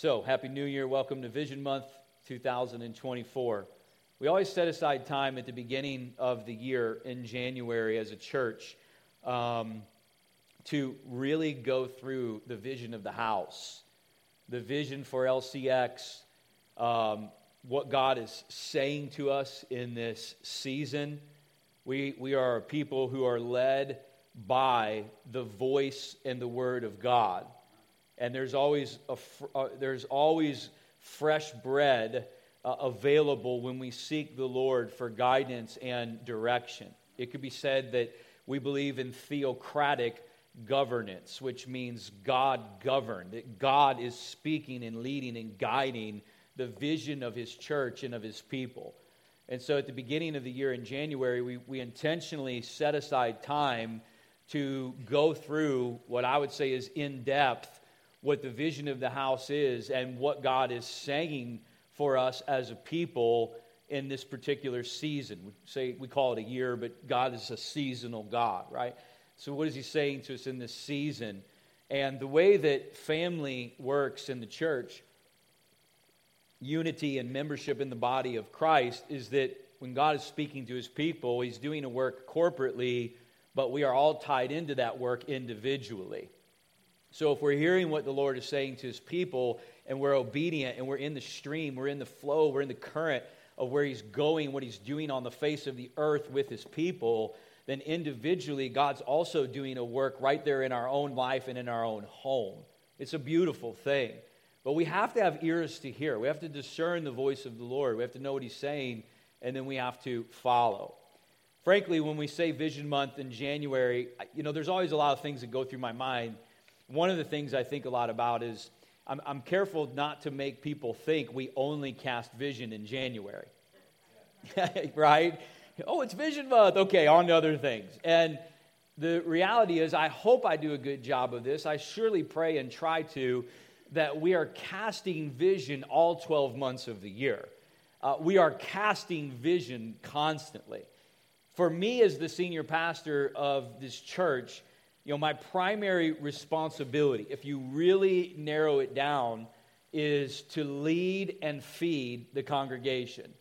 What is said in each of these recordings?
So, Happy New Year. Welcome to Vision Month 2024. We always set aside time at the beginning of the year in January as a church um, to really go through the vision of the house, the vision for LCX, um, what God is saying to us in this season. We, we are a people who are led by the voice and the word of God. And there's always, a, uh, there's always fresh bread uh, available when we seek the Lord for guidance and direction. It could be said that we believe in theocratic governance, which means God governed, that God is speaking and leading and guiding the vision of his church and of his people. And so at the beginning of the year in January, we, we intentionally set aside time to go through what I would say is in depth what the vision of the house is and what God is saying for us as a people in this particular season. We say we call it a year, but God is a seasonal God, right? So what is he saying to us in this season? And the way that family works in the church unity and membership in the body of Christ is that when God is speaking to his people, he's doing a work corporately, but we are all tied into that work individually. So if we're hearing what the Lord is saying to his people and we're obedient and we're in the stream, we're in the flow, we're in the current of where he's going, what he's doing on the face of the earth with his people, then individually, God's also doing a work right there in our own life and in our own home. It's a beautiful thing. But we have to have ears to hear. We have to discern the voice of the Lord. We have to know what He's saying, and then we have to follow. Frankly, when we say Vision Month in January, you know, there's always a lot of things that go through my mind. One of the things I think a lot about is I'm, I'm careful not to make people think we only cast vision in January. right? Oh, it's Vision Month. Okay, on to other things. And the reality is, I hope I do a good job of this. I surely pray and try to that we are casting vision all 12 months of the year. Uh, we are casting vision constantly. For me, as the senior pastor of this church, you know, my primary responsibility, if you really narrow it down, is to lead and feed the congregation.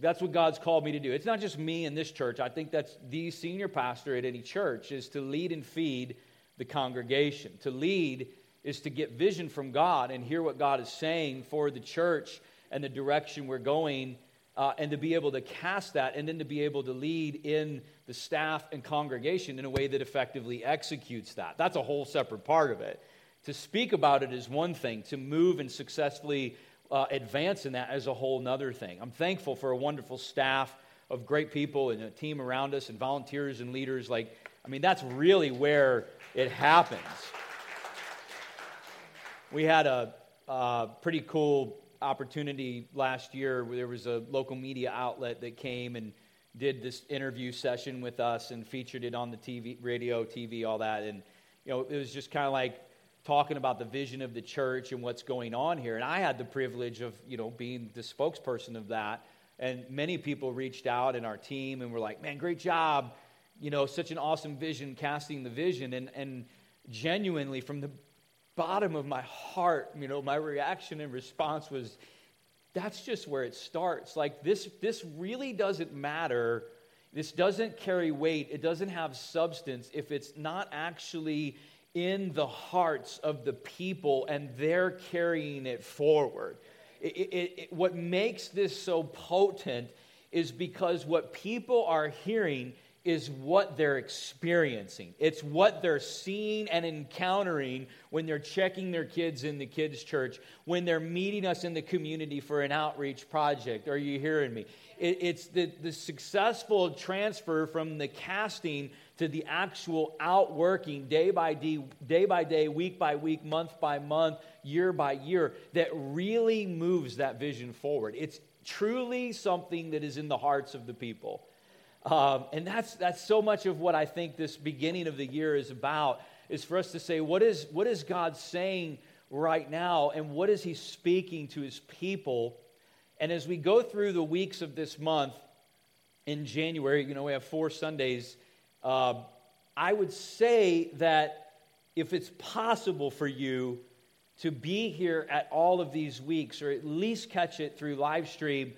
That's what God's called me to do. It's not just me in this church. I think that's the senior pastor at any church is to lead and feed the congregation. To lead is to get vision from God and hear what God is saying for the church and the direction we're going, uh, and to be able to cast that, and then to be able to lead in the staff and congregation in a way that effectively executes that. That's a whole separate part of it. To speak about it is one thing, to move and successfully uh, advance in that is a whole nother thing. I'm thankful for a wonderful staff of great people and a team around us and volunteers and leaders. Like, I mean, that's really where it happens we had a, a pretty cool opportunity last year where there was a local media outlet that came and did this interview session with us and featured it on the TV, radio, TV, all that. And, you know, it was just kind of like talking about the vision of the church and what's going on here. And I had the privilege of, you know, being the spokesperson of that. And many people reached out in our team and were like, man, great job. You know, such an awesome vision, casting the vision. And, and genuinely, from the bottom of my heart, you know, my reaction and response was, that's just where it starts. Like, this, this really doesn't matter. This doesn't carry weight. It doesn't have substance if it's not actually in the hearts of the people and they're carrying it forward. It, it, it, what makes this so potent is because what people are hearing is what they're experiencing. It's what they're seeing and encountering when they're checking their kids in the kids' church, when they're meeting us in the community for an outreach project. Are you hearing me? It, it's the, the successful transfer from the casting to the actual outworking day by day, day by day, week by week, month by month, year by year that really moves that vision forward. It's truly something that is in the hearts of the people. Um, and that's, that's so much of what I think this beginning of the year is about, is for us to say, what is, what is God saying right now, and what is He speaking to His people? And as we go through the weeks of this month in January, you know, we have four Sundays. Uh, I would say that if it's possible for you to be here at all of these weeks, or at least catch it through live stream,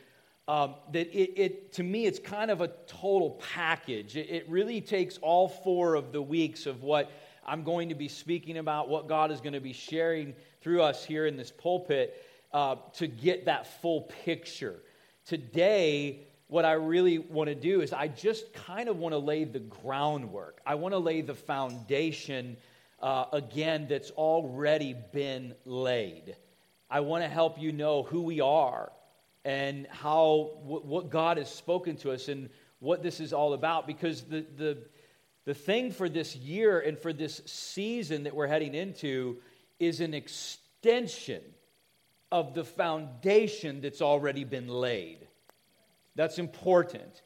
um, that it, it, to me, it's kind of a total package. It, it really takes all four of the weeks of what I'm going to be speaking about, what God is going to be sharing through us here in this pulpit uh, to get that full picture. Today, what I really want to do is I just kind of want to lay the groundwork. I want to lay the foundation uh, again that's already been laid. I want to help you know who we are and how what God has spoken to us and what this is all about because the, the, the thing for this year and for this season that we're heading into is an extension of the foundation that's already been laid. That's important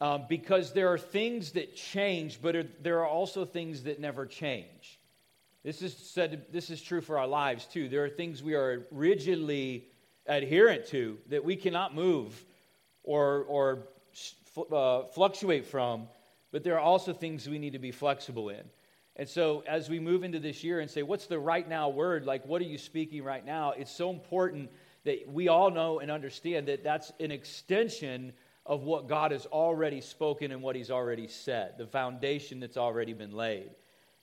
um, because there are things that change, but are, there are also things that never change. This is said. This is true for our lives too. There are things we are rigidly adherent to that we cannot move or or uh, fluctuate from, but there are also things we need to be flexible in. And so, as we move into this year and say, "What's the right now word? Like, what are you speaking right now?" It's so important that we all know and understand that that's an extension of what God has already spoken and what He's already said, the foundation that's already been laid.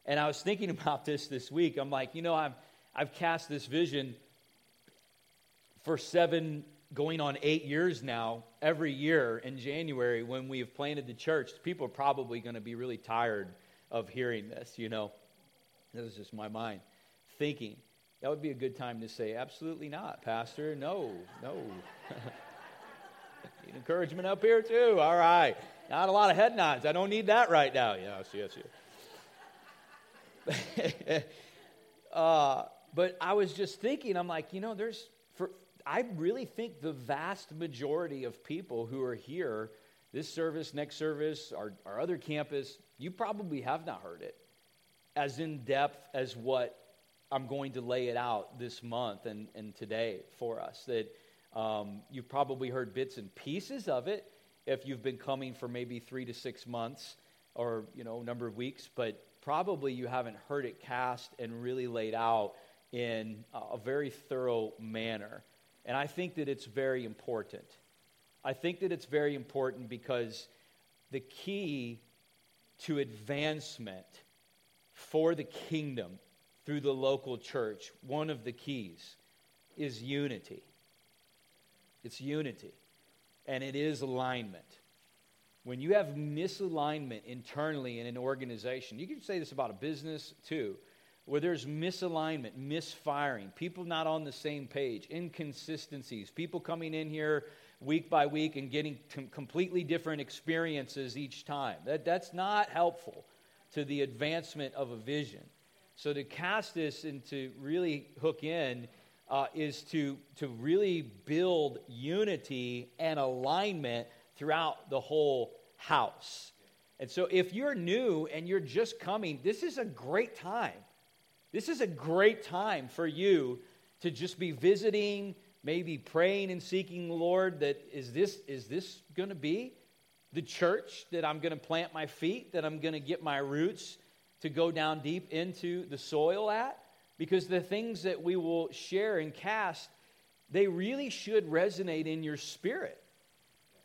And I was thinking about this this week. I'm like, you know, I've, I've cast this vision for seven, going on eight years now, every year in January when we have planted the church. People are probably going to be really tired of hearing this, you know. This is just my mind thinking. That would be a good time to say, absolutely not, Pastor. No, no. need encouragement up here, too. All right. Not a lot of head nods. I don't need that right now. Yes, yes, yes. uh, but I was just thinking, I'm like, you know, there's, I really think the vast majority of people who are here, this service, next service, our, our other campus, you probably have not heard it as in depth as what I'm going to lay it out this month and, and today for us. That um, you've probably heard bits and pieces of it if you've been coming for maybe three to six months or you know a number of weeks, but probably you haven't heard it cast and really laid out in a very thorough manner. And I think that it's very important. I think that it's very important because the key to advancement for the kingdom through the local church, one of the keys is unity. It's unity, and it is alignment. When you have misalignment internally in an organization, you can say this about a business too, where there's misalignment, misfiring, people not on the same page, inconsistencies, people coming in here week by week and getting completely different experiences each time. That, that's not helpful to the advancement of a vision. So to cast this and to really hook in uh, is to, to really build unity and alignment throughout the whole house. And so, if you're new and you're just coming, this is a great time. This is a great time for you to just be visiting, maybe praying and seeking the Lord that is this, is this going to be the church that I'm going to plant my feet, that I'm going to get my roots to go down deep into the soil at? Because the things that we will share and cast, they really should resonate in your spirit.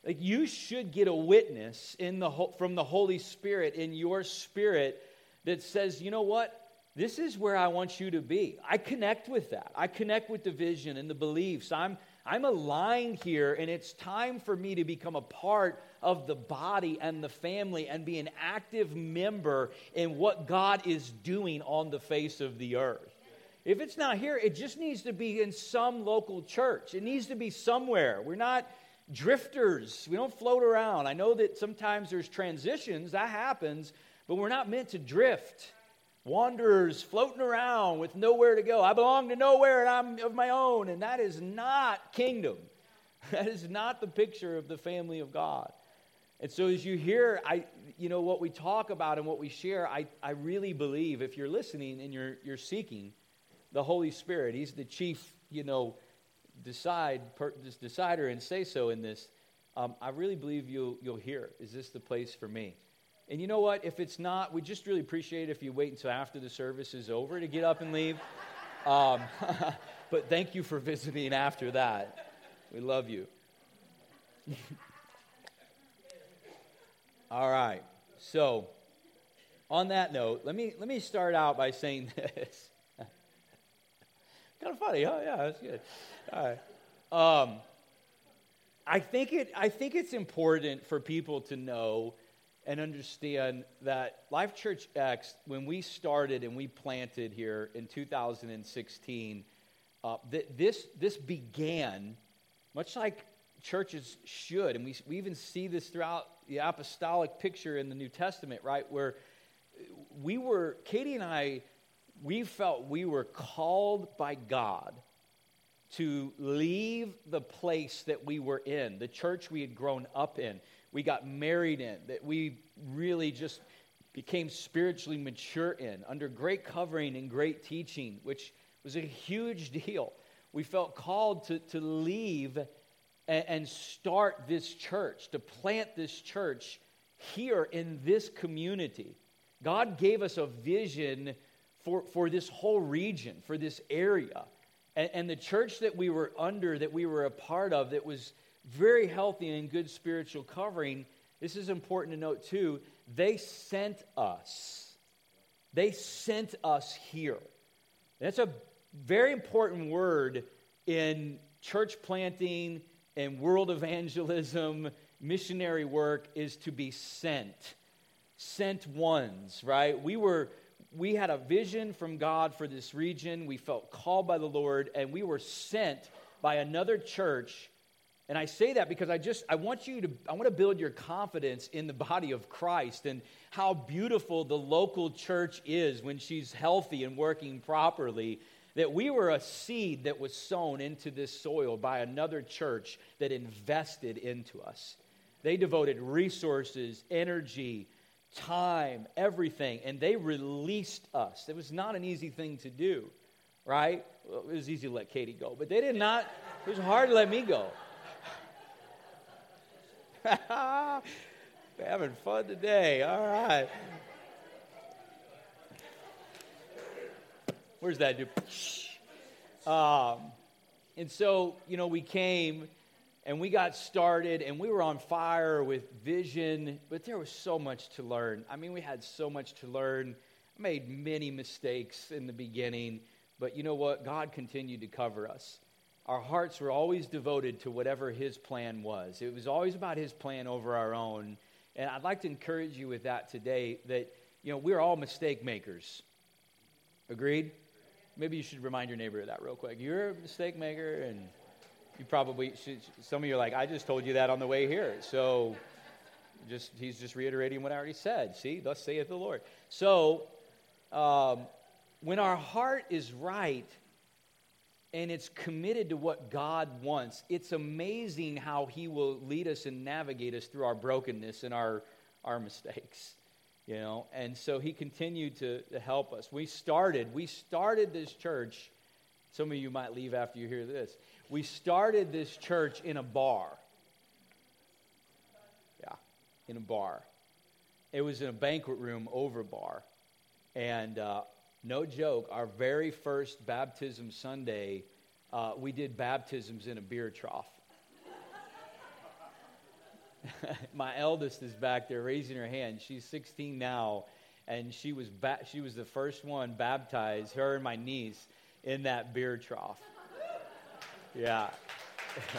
Like you should get a witness in the, from the Holy Spirit in your spirit that says, you know what? This is where I want you to be. I connect with that. I connect with the vision and the beliefs. I'm, I'm aligned here, and it's time for me to become a part of the body and the family and be an active member in what God is doing on the face of the earth. If it's not here, it just needs to be in some local church. It needs to be somewhere. We're not drifters. We don't float around. I know that sometimes there's transitions, that happens, but we're not meant to drift. Wanderers floating around with nowhere to go. I belong to nowhere and I'm of my own. And that is not kingdom. That is not the picture of the family of God. And so as you hear I you know what we talk about and what we share, I, I really believe if you're listening and you're you're seeking the Holy Spirit, He's the chief, you know, decide, per, this decider and say so in this, um, I really believe you'll, you'll hear, is this the place for me? And you know what? If it's not, we just really appreciate it if you wait until after the service is over to get up and leave. Um, but thank you for visiting after that. We love you. All right. So, on that note, let me let me start out by saying this. kind of funny, huh? Yeah, that's good. All right. Um, I think it. I think it's important for people to know and understand that Life Church X, when we started and we planted here in 2016, uh, th- this this began much like churches should, and we we even see this throughout the apostolic picture in the New Testament, right, where we were Katie and I, we felt we were called by God to leave the place that we were in, the church we had grown up in, we got married in, that we really just became spiritually mature in, under great covering and great teaching, which was a huge deal. We felt called to, to leave and, and start this church, to plant this church here in this community. God gave us a vision for, for this whole region, for this area. And, and the church that we were under, that we were a part of, that was very healthy and good spiritual covering, this is important to note too, they sent us. They sent us here. That's a very important word in church planting and world evangelism, missionary work is to be sent. Sent ones, right? We were we had a vision from God for this region. We felt called by the Lord, and we were sent by another church. And I say that because I just I want you to I want to build your confidence in the body of Christ and how beautiful the local church is when she's healthy and working properly. That we were a seed that was sown into this soil by another church that invested into us. They devoted resources, energy, time, everything, and they released us. It was not an easy thing to do, right? Well, it was easy to let Katie go, but they did not, it was hard to let me go. having fun today. All right. Where's that dude? Um, and so, you know, we came and we got started and we were on fire with vision, but there was so much to learn. I mean, we had so much to learn. I made many mistakes in the beginning, but you know what? God continued to cover us. Our hearts were always devoted to whatever His plan was. It was always about His plan over our own. And I'd like to encourage you with that today that, you know, we're all mistake makers. Agreed? Maybe you should remind your neighbor of that real quick. You're a mistake maker, and you probably should, some of you are like, I just told you that on the way here. So just he's just reiterating what I already said. See, thus saith the Lord. So um, when our heart is right and it's committed to what God wants, it's amazing how He will lead us and navigate us through our brokenness and our our mistakes. You know, and so he continued to, to help us. We started, we started this church. Some of you might leave after you hear this we started this church in a bar. Yeah, in a bar. It was in a banquet room over bar. And uh, no joke, our very first baptism Sunday, uh, we did baptisms in a beer trough. My eldest is back there raising her hand. She's 16 now, and she was, ba- she was the first one baptized, her and my niece, in that beer trough. Yeah.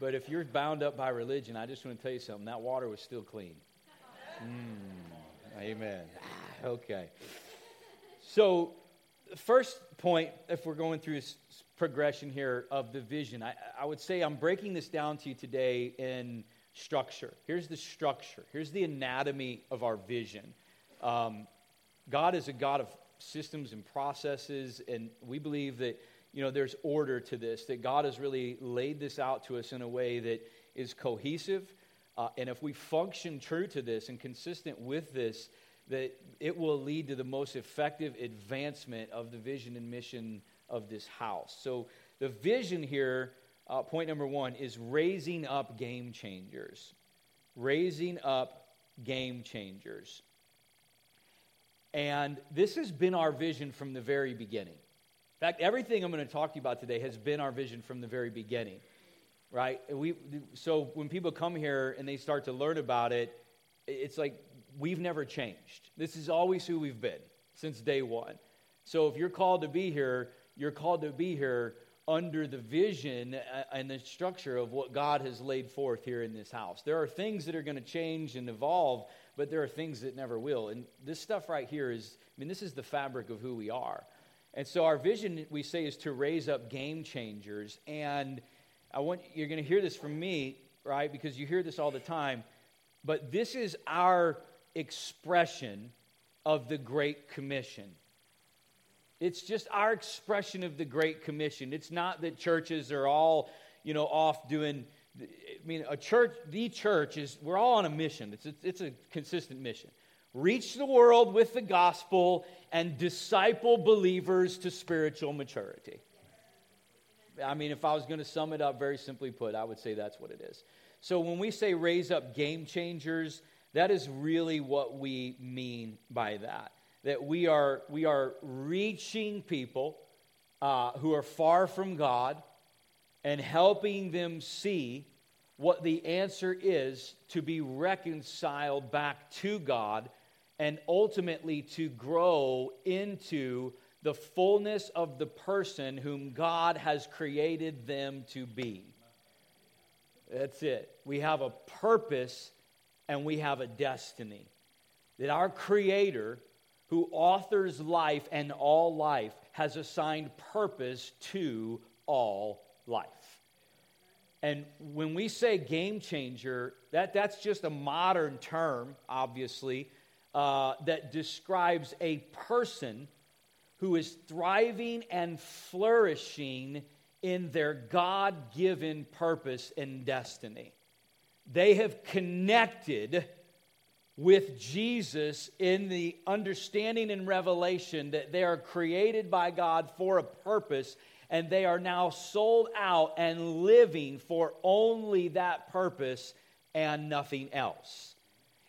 but if you're bound up by religion, I just want to tell you something. That water was still clean. Mm, amen. Okay. So, first point, if we're going through this progression here of the vision, I, I would say I'm breaking this down to you today in structure. Here's the structure, here's the anatomy of our vision. Um, God is a God of systems and processes, and we believe that you know there's order to this. That God has really laid this out to us in a way that is cohesive, uh, and if we function true to this and consistent with this, that it will lead to the most effective advancement of the vision and mission of this house. So the vision here, uh, point number one, is raising up game changers. Raising up game changers And this has been our vision from the very beginning. In fact, everything I'm going to talk to you about today has been our vision from the very beginning, right? We, so when people come here and they start to learn about it, it's like we've never changed. This is always who we've been since day one. So if you're called to be here, you're called to be here under the vision uh, and the structure of what God has laid forth here in this house. There are things that are going to change and evolve, but there are things that never will. And this stuff right here is, I mean, this is the fabric of who we are. And so our vision, we say, is to raise up game changers. And I want you're going to hear this from me, right? Because you hear this all the time. But this is our expression of the Great Commission. It's just our expression of the Great Commission. It's not that churches are all, you know, off doing. I mean, a church, the church is, we're all on a mission. It's a, it's a consistent mission. Reach the world with the gospel and disciple believers to spiritual maturity. I mean, if I was going to sum it up very simply put, I would say that's what it is. So when we say raise up game changers, that is really what we mean by that that we are, we are reaching people uh, who are far from God and helping them see what the answer is to be reconciled back to God and ultimately to grow into the fullness of the person whom God has created them to be. That's it. We have a purpose and we have a destiny. That our Creator who authors life and all life, has assigned purpose to all life. And when we say game changer, that, that's just a modern term, obviously, uh, that describes a person who is thriving and flourishing in their God given purpose and destiny. They have connected with Jesus in the understanding and revelation that they are created by God for a purpose and they are now sold out and living for only that purpose and nothing else.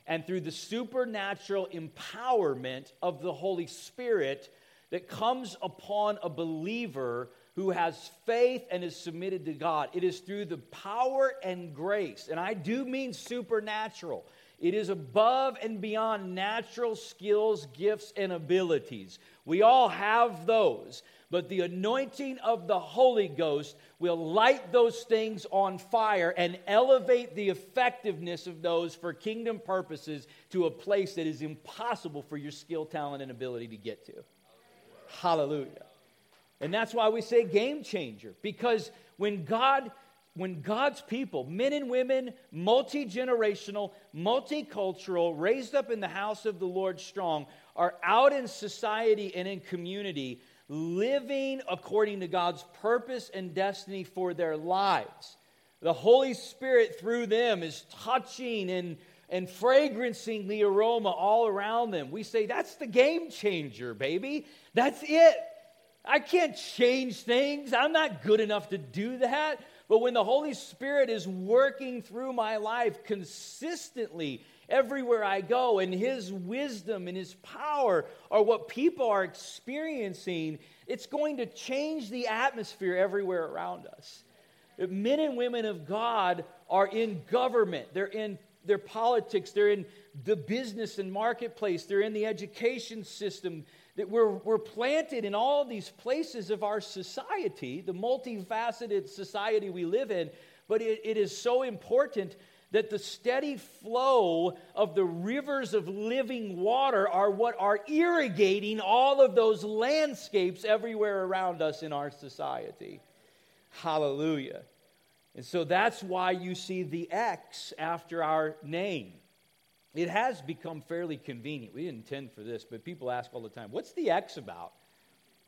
And through the supernatural empowerment of the Holy Spirit that comes upon a believer who has faith and is submitted to God, it is through the power and grace, and I do mean supernatural it is above and beyond natural skills, gifts, and abilities. We all have those, but the anointing of the Holy Ghost will light those things on fire and elevate the effectiveness of those for kingdom purposes to a place that is impossible for your skill, talent, and ability to get to. Hallelujah. And that's why we say game changer, because when God when God's people, men and women, multi generational, multicultural, raised up in the house of the Lord strong, are out in society and in community, living according to God's purpose and destiny for their lives. The Holy Spirit, through them, is touching and, and fragrancing the aroma all around them. We say, That's the game changer, baby. That's it. I can't change things. I'm not good enough to do that. But when the Holy Spirit is working through my life consistently, everywhere I go, and His wisdom and His power are what people are experiencing, it's going to change the atmosphere everywhere around us. Men and women of God are in government, they're in their politics, they're in the business and marketplace, they're in the education system, that we're, we're planted in all these places of our society, the multifaceted society we live in, but it, it is so important that the steady flow of the rivers of living water are what are irrigating all of those landscapes everywhere around us in our society. Hallelujah. And so that's why you see the X after our name it has become fairly convenient. We didn't intend for this, but people ask all the time, what's the X about?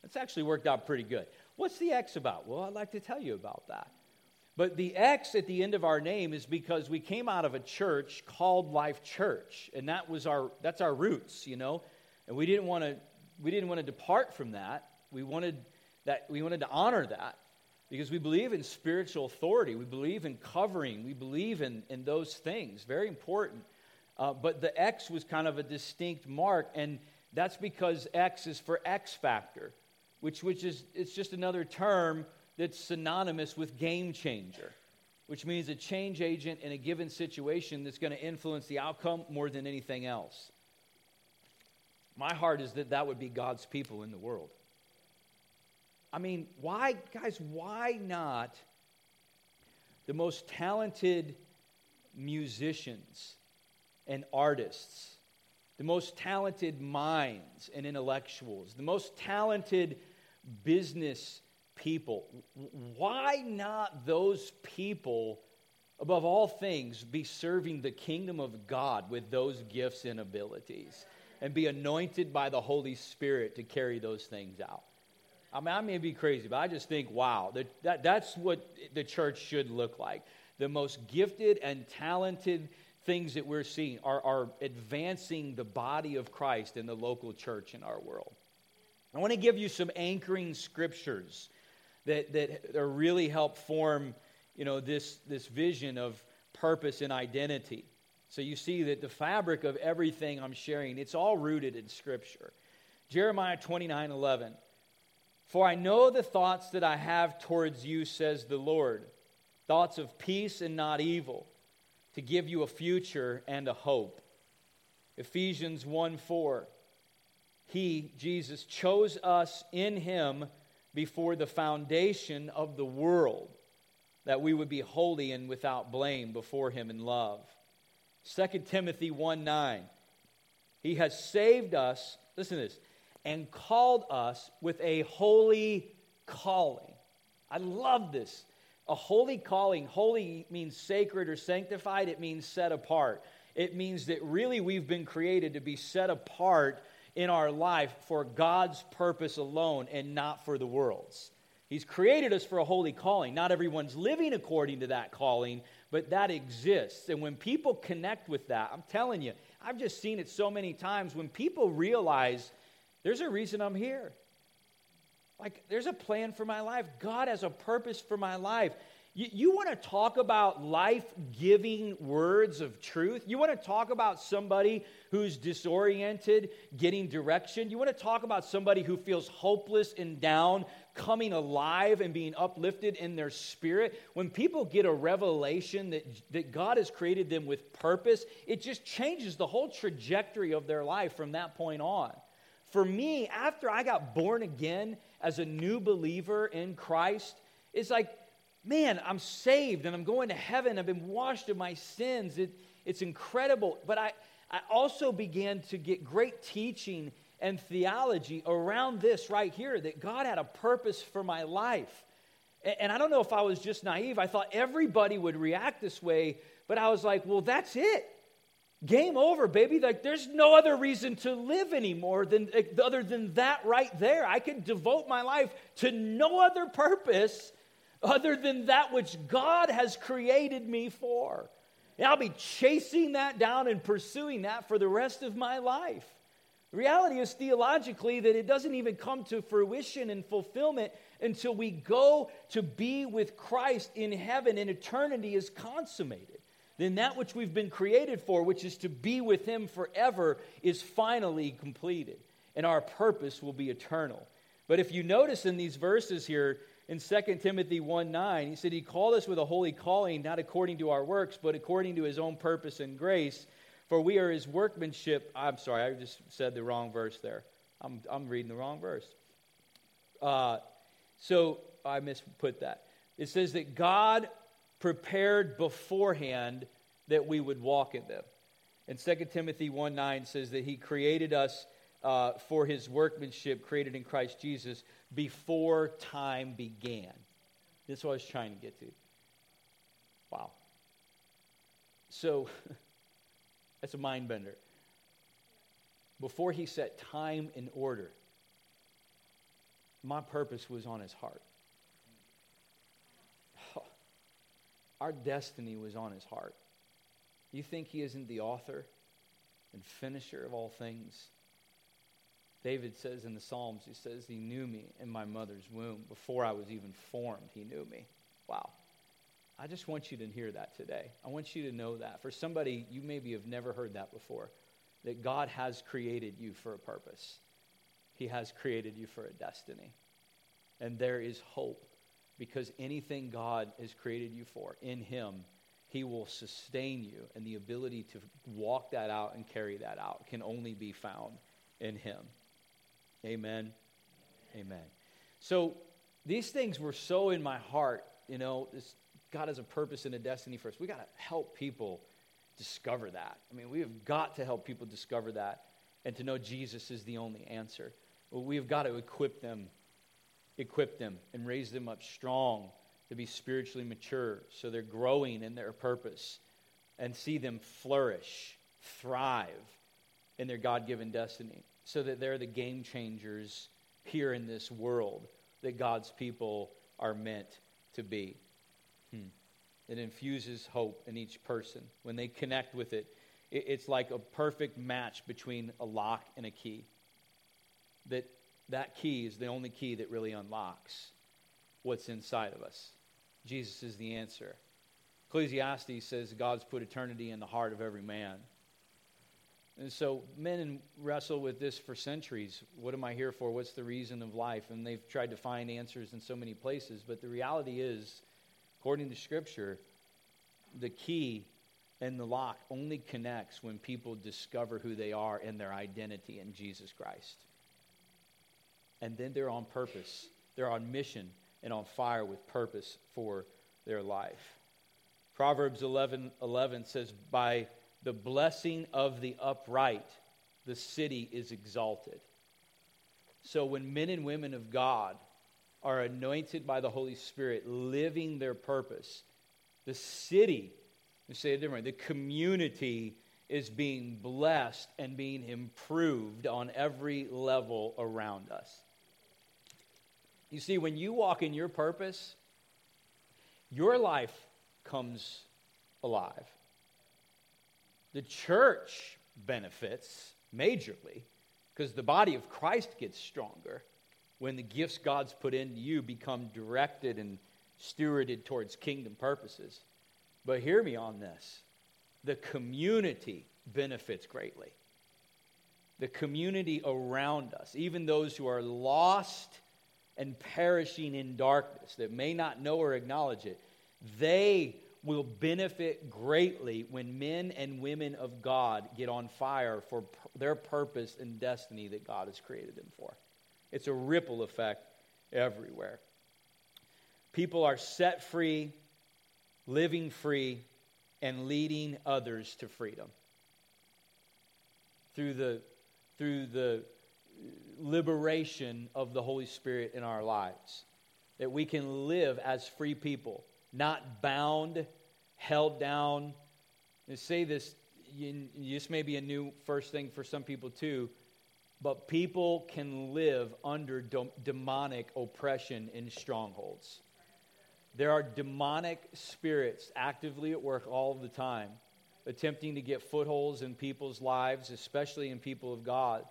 It's actually worked out pretty good. What's the X about? Well, I'd like to tell you about that. But the X at the end of our name is because we came out of a church called Life Church, and that was our that's our roots, you know. And we didn't want to we didn't want to depart from that. We wanted that we wanted to honor that because we believe in spiritual authority. We believe in covering. We believe in, in those things. Very important. Uh, but the X was kind of a distinct mark. And That's because X is for X factor, which, which is it's just another term that's synonymous with game changer, which means a change agent in a given situation that's going to influence the outcome more than anything else. My heart is that that would be God's people in the world. I mean, why, guys, why not the most talented musicians and artists, the most talented minds and intellectuals, the most talented business people? Why not those people, above all things, be serving the kingdom of God with those gifts and abilities and be anointed by the Holy Spirit to carry those things out? I mean, I may be crazy, but I just think, wow, that, that, that's what the church should look like. The most gifted and talented things that we're seeing are, are advancing the body of Christ in the local church in our world. I want to give you some anchoring scriptures that, that really help form you know, this, this vision of purpose and identity. So you see that the fabric of everything I'm sharing, it's all rooted in Scripture. Jeremiah 29 11. For I know the thoughts that I have towards you, says the Lord thoughts of peace and not evil, to give you a future and a hope. Ephesians 1 4. He, Jesus, chose us in Him before the foundation of the world, that we would be holy and without blame before Him in love. 2 Timothy 1 9. He has saved us, listen to this, and called us with a holy calling. I love this. A holy calling. Holy means sacred or sanctified, it means set apart. It means that really we've been created to be set apart in our life for God's purpose alone and not for the world's. He's created us for a holy calling. Not everyone's living according to that calling, but that exists. And when people connect with that, I'm telling you, I've just seen it so many times. When people realize there's a reason I'm here. Like, there's a plan for my life. God has a purpose for my life. You, you want to talk about life giving words of truth? You want to talk about somebody who's disoriented, getting direction? You want to talk about somebody who feels hopeless and down, coming alive and being uplifted in their spirit? When people get a revelation that, that God has created them with purpose, it just changes the whole trajectory of their life from that point on for me, after I got born again as a new believer in Christ, it's like, man, I'm saved and I'm going to heaven. I've been washed of my sins. It, it's incredible. But I, I also began to get great teaching and theology around this right here that God had a purpose for my life. And, and I don't know if I was just naive. I thought everybody would react this way, but I was like, well, that's it game over baby. Like there's no other reason to live anymore than eh, other than that right there. I can devote my life to no other purpose other than that which god has created me for. And i'll be chasing that down and pursuing that for the rest of my life. The reality is theologically that it doesn't even come to fruition and fulfillment until we go to be with christ in heaven and eternity is consummated then that which we've been created for, which is to be with Him forever, is finally completed. And our purpose will be eternal. But if you notice in these verses here, in 2 Timothy 1 9, he said, He called us with a holy calling, not according to our works, but according to His own purpose and grace. For we are His workmanship. I'm sorry, I just said the wrong verse there. I'm, I'm reading the wrong verse. Uh, so I misput that. It says that God prepared beforehand that we would walk in them. And 2 Timothy 1 9 says that he created us uh, for his workmanship created in Christ Jesus before time began. This is what I was trying to get to. Wow. So, that's a mind bender. Before he set time in order, my purpose was on his heart. Our destiny was on his heart. You think he isn't the author and finisher of all things? David says in the Psalms, he says, He knew me in my mother's womb. Before I was even formed, He knew me. Wow. I just want you to hear that today. I want you to know that. For somebody, you maybe have never heard that before. that God has created you for a purpose. He has created you for a destiny. And there is hope because anything God has created you for, in Him, He will sustain you. And the ability to walk that out and carry that out can only be found in Him. Amen. Amen. So these things were so in my heart. You know, this, God has a purpose and a destiny for us. We got to help people discover that. I mean, we have got to help people discover that and to know Jesus is the only answer. Well, we have got to equip them, equip them, and raise them up strong to be spiritually mature so they're growing in their purpose and see them flourish, thrive in their God given destiny so that they're the game changers here in this world that God's people are meant to be. Hmm. It infuses hope in each person. When they connect with it, it's like a perfect match between a lock and a key. That that key is the only key that really unlocks what's inside of us. Jesus is the answer. Ecclesiastes says God's put eternity in the heart of every man. And so men wrestle with this for centuries. What am I here for? What's the reason of life? And they've tried to find answers in so many places. But the reality is, according to Scripture, the key and the lock only connects when people discover who they are and their identity in Jesus Christ. And then they're on purpose, they're on mission and on fire with purpose for their life. Proverbs 11 11 says, By the blessing of the upright, the city is exalted. So when men and women of God are anointed by the Holy Spirit, living their purpose, the city, to say it differently, the community is being blessed and being improved on every level around us. You see, when you walk in your purpose, your life comes alive. The church benefits majorly because the body of Christ gets stronger when the gifts God's put into you become directed and stewarded towards kingdom purposes. But hear me on this the community benefits greatly. The community around us, even those who are lost and perishing in darkness that may not know or acknowledge it, they will benefit greatly when men and women of God get on fire for their purpose and destiny that God has created them for. It's a ripple effect everywhere. People are set free, living free, and leading others to freedom through the, through the liberation of the Holy Spirit in our lives. That we can live as free people not bound, held down. And say this, this may be a new first thing for some people too, but people can live under demonic oppression in strongholds. There are demonic spirits actively at work all the time, attempting to get footholds in people's lives, especially in people of God.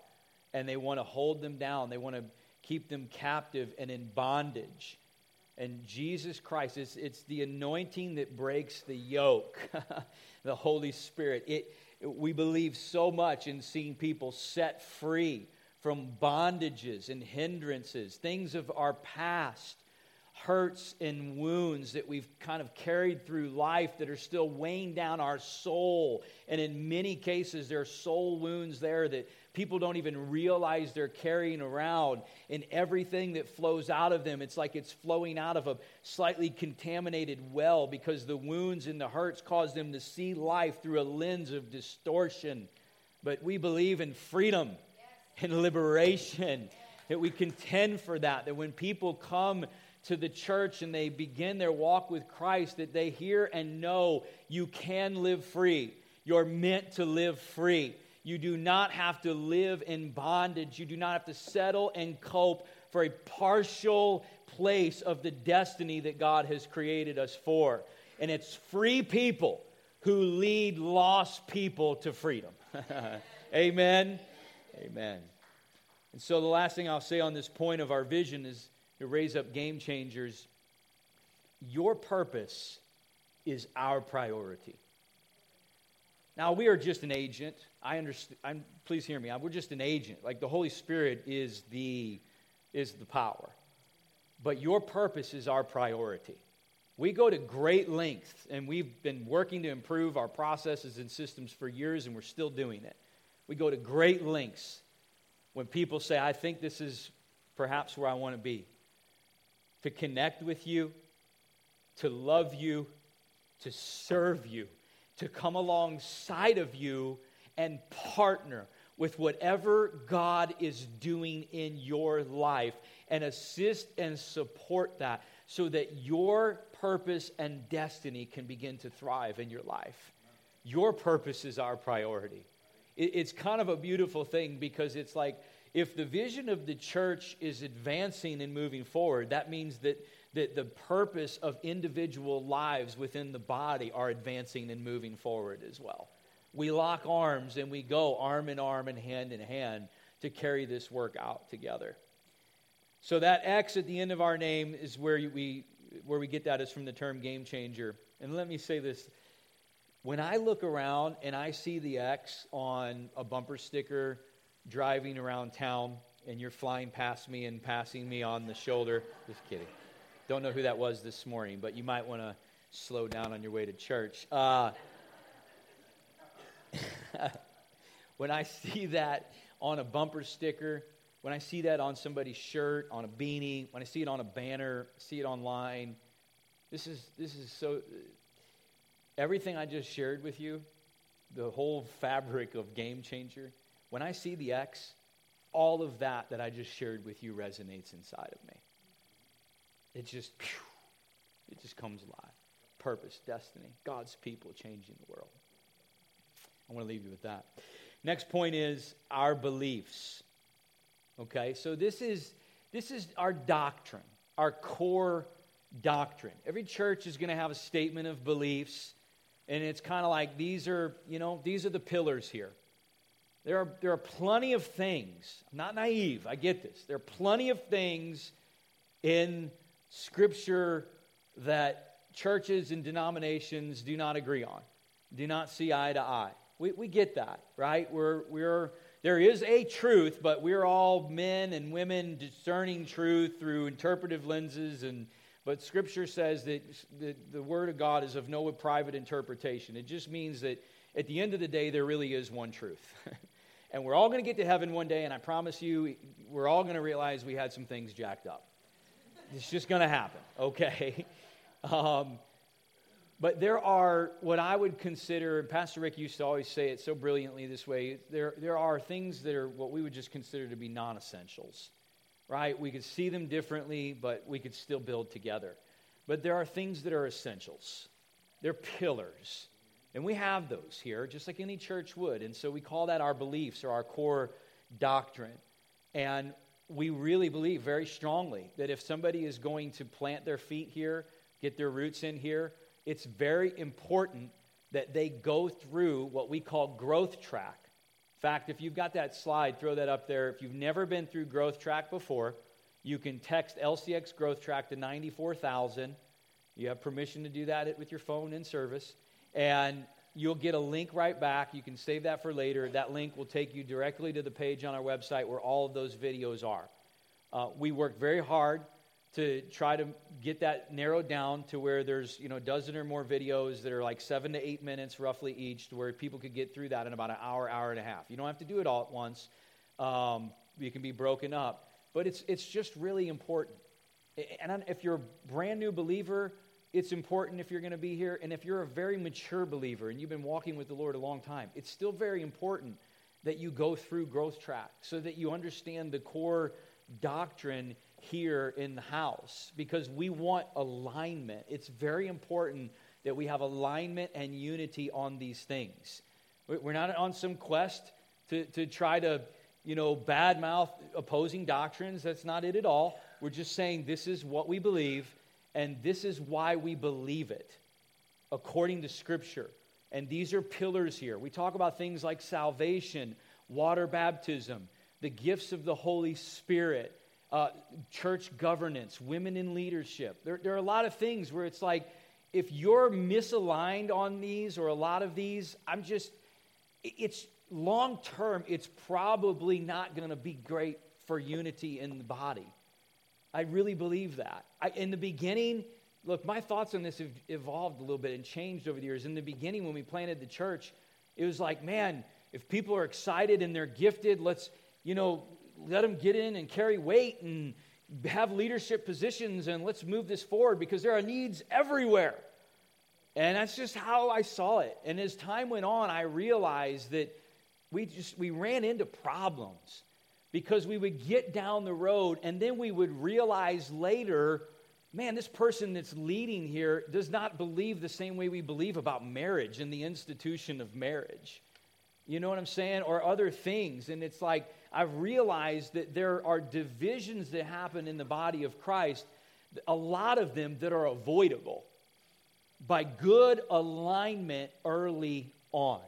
And they want to hold them down, they want to keep them captive and in bondage and Jesus Christ. It's, it's the anointing that breaks the yoke, the Holy Spirit. It, it, we believe so much in seeing people set free from bondages and hindrances, things of our past, hurts and wounds that we've kind of carried through life that are still weighing down our soul. And in many cases, there are soul wounds there that people don't even realize they're carrying around. And everything that flows out of them, it's like it's flowing out of a slightly contaminated well because the wounds and the hurts cause them to see life through a lens of distortion. But we believe in freedom and liberation, that we contend for that, that when people come to the church and they begin their walk with Christ, that they hear and know you can live free. You're meant to live free. You do not have to live in bondage. You do not have to settle and cope for a partial place of the destiny that God has created us for. And it's free people who lead lost people to freedom. Amen. Amen. And so, the last thing I'll say on this point of our vision is to raise up game changers. Your purpose is our priority. Now, we are just an agent. I understand. I'm, please hear me. We're just an agent. Like the Holy Spirit is the, is the power. But your purpose is our priority. We go to great lengths, and we've been working to improve our processes and systems for years, and we're still doing it. We go to great lengths when people say, I think this is perhaps where I want to be. To connect with you, to love you, to serve you, to come alongside of you and partner with whatever God is doing in your life and assist and support that so that your purpose and destiny can begin to thrive in your life. Your purpose is our priority. It's kind of a beautiful thing because it's like if the vision of the church is advancing and moving forward, that means that, that the purpose of individual lives within the body are advancing and moving forward as well. We lock arms and we go arm in arm and hand in hand to carry this work out together. So that X at the end of our name is where we where we get that is from the term game changer. And let me say this. When I look around and I see the X on a bumper sticker driving around town and you're flying past me and passing me on the shoulder, just kidding. Don't know who that was this morning, but you might want to slow down on your way to church. Uh, when I see that on a bumper sticker, when I see that on somebody's shirt, on a beanie, when I see it on a banner, see it online, this is, this is so. Everything I just shared with you, the whole fabric of Game Changer, when I see the X, all of that that I just shared with you resonates inside of me. It just, it just comes alive. Purpose, destiny, God's people changing the world. I want to leave you with that. Next point is our beliefs. Okay, so this is this is our doctrine, our core doctrine. Every church is going to have a statement of beliefs, and it's kind of like these are, you know, these are the pillars here. There are, there are plenty of things. I'm not naive, I get this. There are plenty of things in Scripture that churches and denominations do not agree on, do not see eye to eye. We, we get that, right? We're, we're, there is a truth, but we're all men and women discerning truth through interpretive lenses. And, but Scripture says that the, the Word of God is of no private interpretation. It just means that at the end of the day, there really is one truth. and we're all going to get to heaven one day, and I promise you, we're all going to realize we had some things jacked up. It's just going to happen, okay? Um, but there are what I would consider, and Pastor Rick used to always say it so brilliantly this way there, there are things that are what we would just consider to be non essentials, right? We could see them differently, but we could still build together. But there are things that are essentials, they're pillars. And we have those here, just like any church would. And so we call that our beliefs or our core doctrine. And we really believe very strongly that if somebody is going to plant their feet here, get their roots in here, it's very important that they go through what we call growth track. In fact, if you've got that slide, throw that up there. If you've never been through growth track before, you can text LCX growth track to 94,000. You have permission to do that with your phone in service. And you'll get a link right back. You can save that for later. That link will take you directly to the page on our website where all of those videos are. Uh, we work very hard to try to get that narrowed down to where there's you know a dozen or more videos that are like seven to eight minutes roughly each to where people could get through that in about an hour hour and a half you don't have to do it all at once um, you can be broken up but it's it's just really important and if you're a brand new believer it's important if you're going to be here and if you're a very mature believer and you've been walking with the lord a long time it's still very important that you go through growth track so that you understand the core doctrine here in the house because we want alignment. It's very important that we have alignment and unity on these things. We're not on some quest to, to try to, you know, badmouth opposing doctrines. That's not it at all. We're just saying this is what we believe, and this is why we believe it, according to Scripture. And these are pillars here. We talk about things like salvation, water baptism, the gifts of the Holy Spirit, uh, church governance, women in leadership. There, there are a lot of things where it's like, if you're misaligned on these or a lot of these, I'm just, it's long term, it's probably not going to be great for unity in the body. I really believe that. I, in the beginning, look, my thoughts on this have evolved a little bit and changed over the years. In the beginning, when we planted the church, it was like, man, if people are excited and they're gifted, let's, you know, let them get in and carry weight and have leadership positions and let's move this forward because there are needs everywhere. And that's just how I saw it. And as time went on, I realized that we just we ran into problems because we would get down the road and then we would realize later man, this person that's leading here does not believe the same way we believe about marriage and the institution of marriage. You know what I'm saying? Or other things. And it's like, I've realized that there are divisions that happen in the body of Christ, a lot of them that are avoidable by good alignment early on.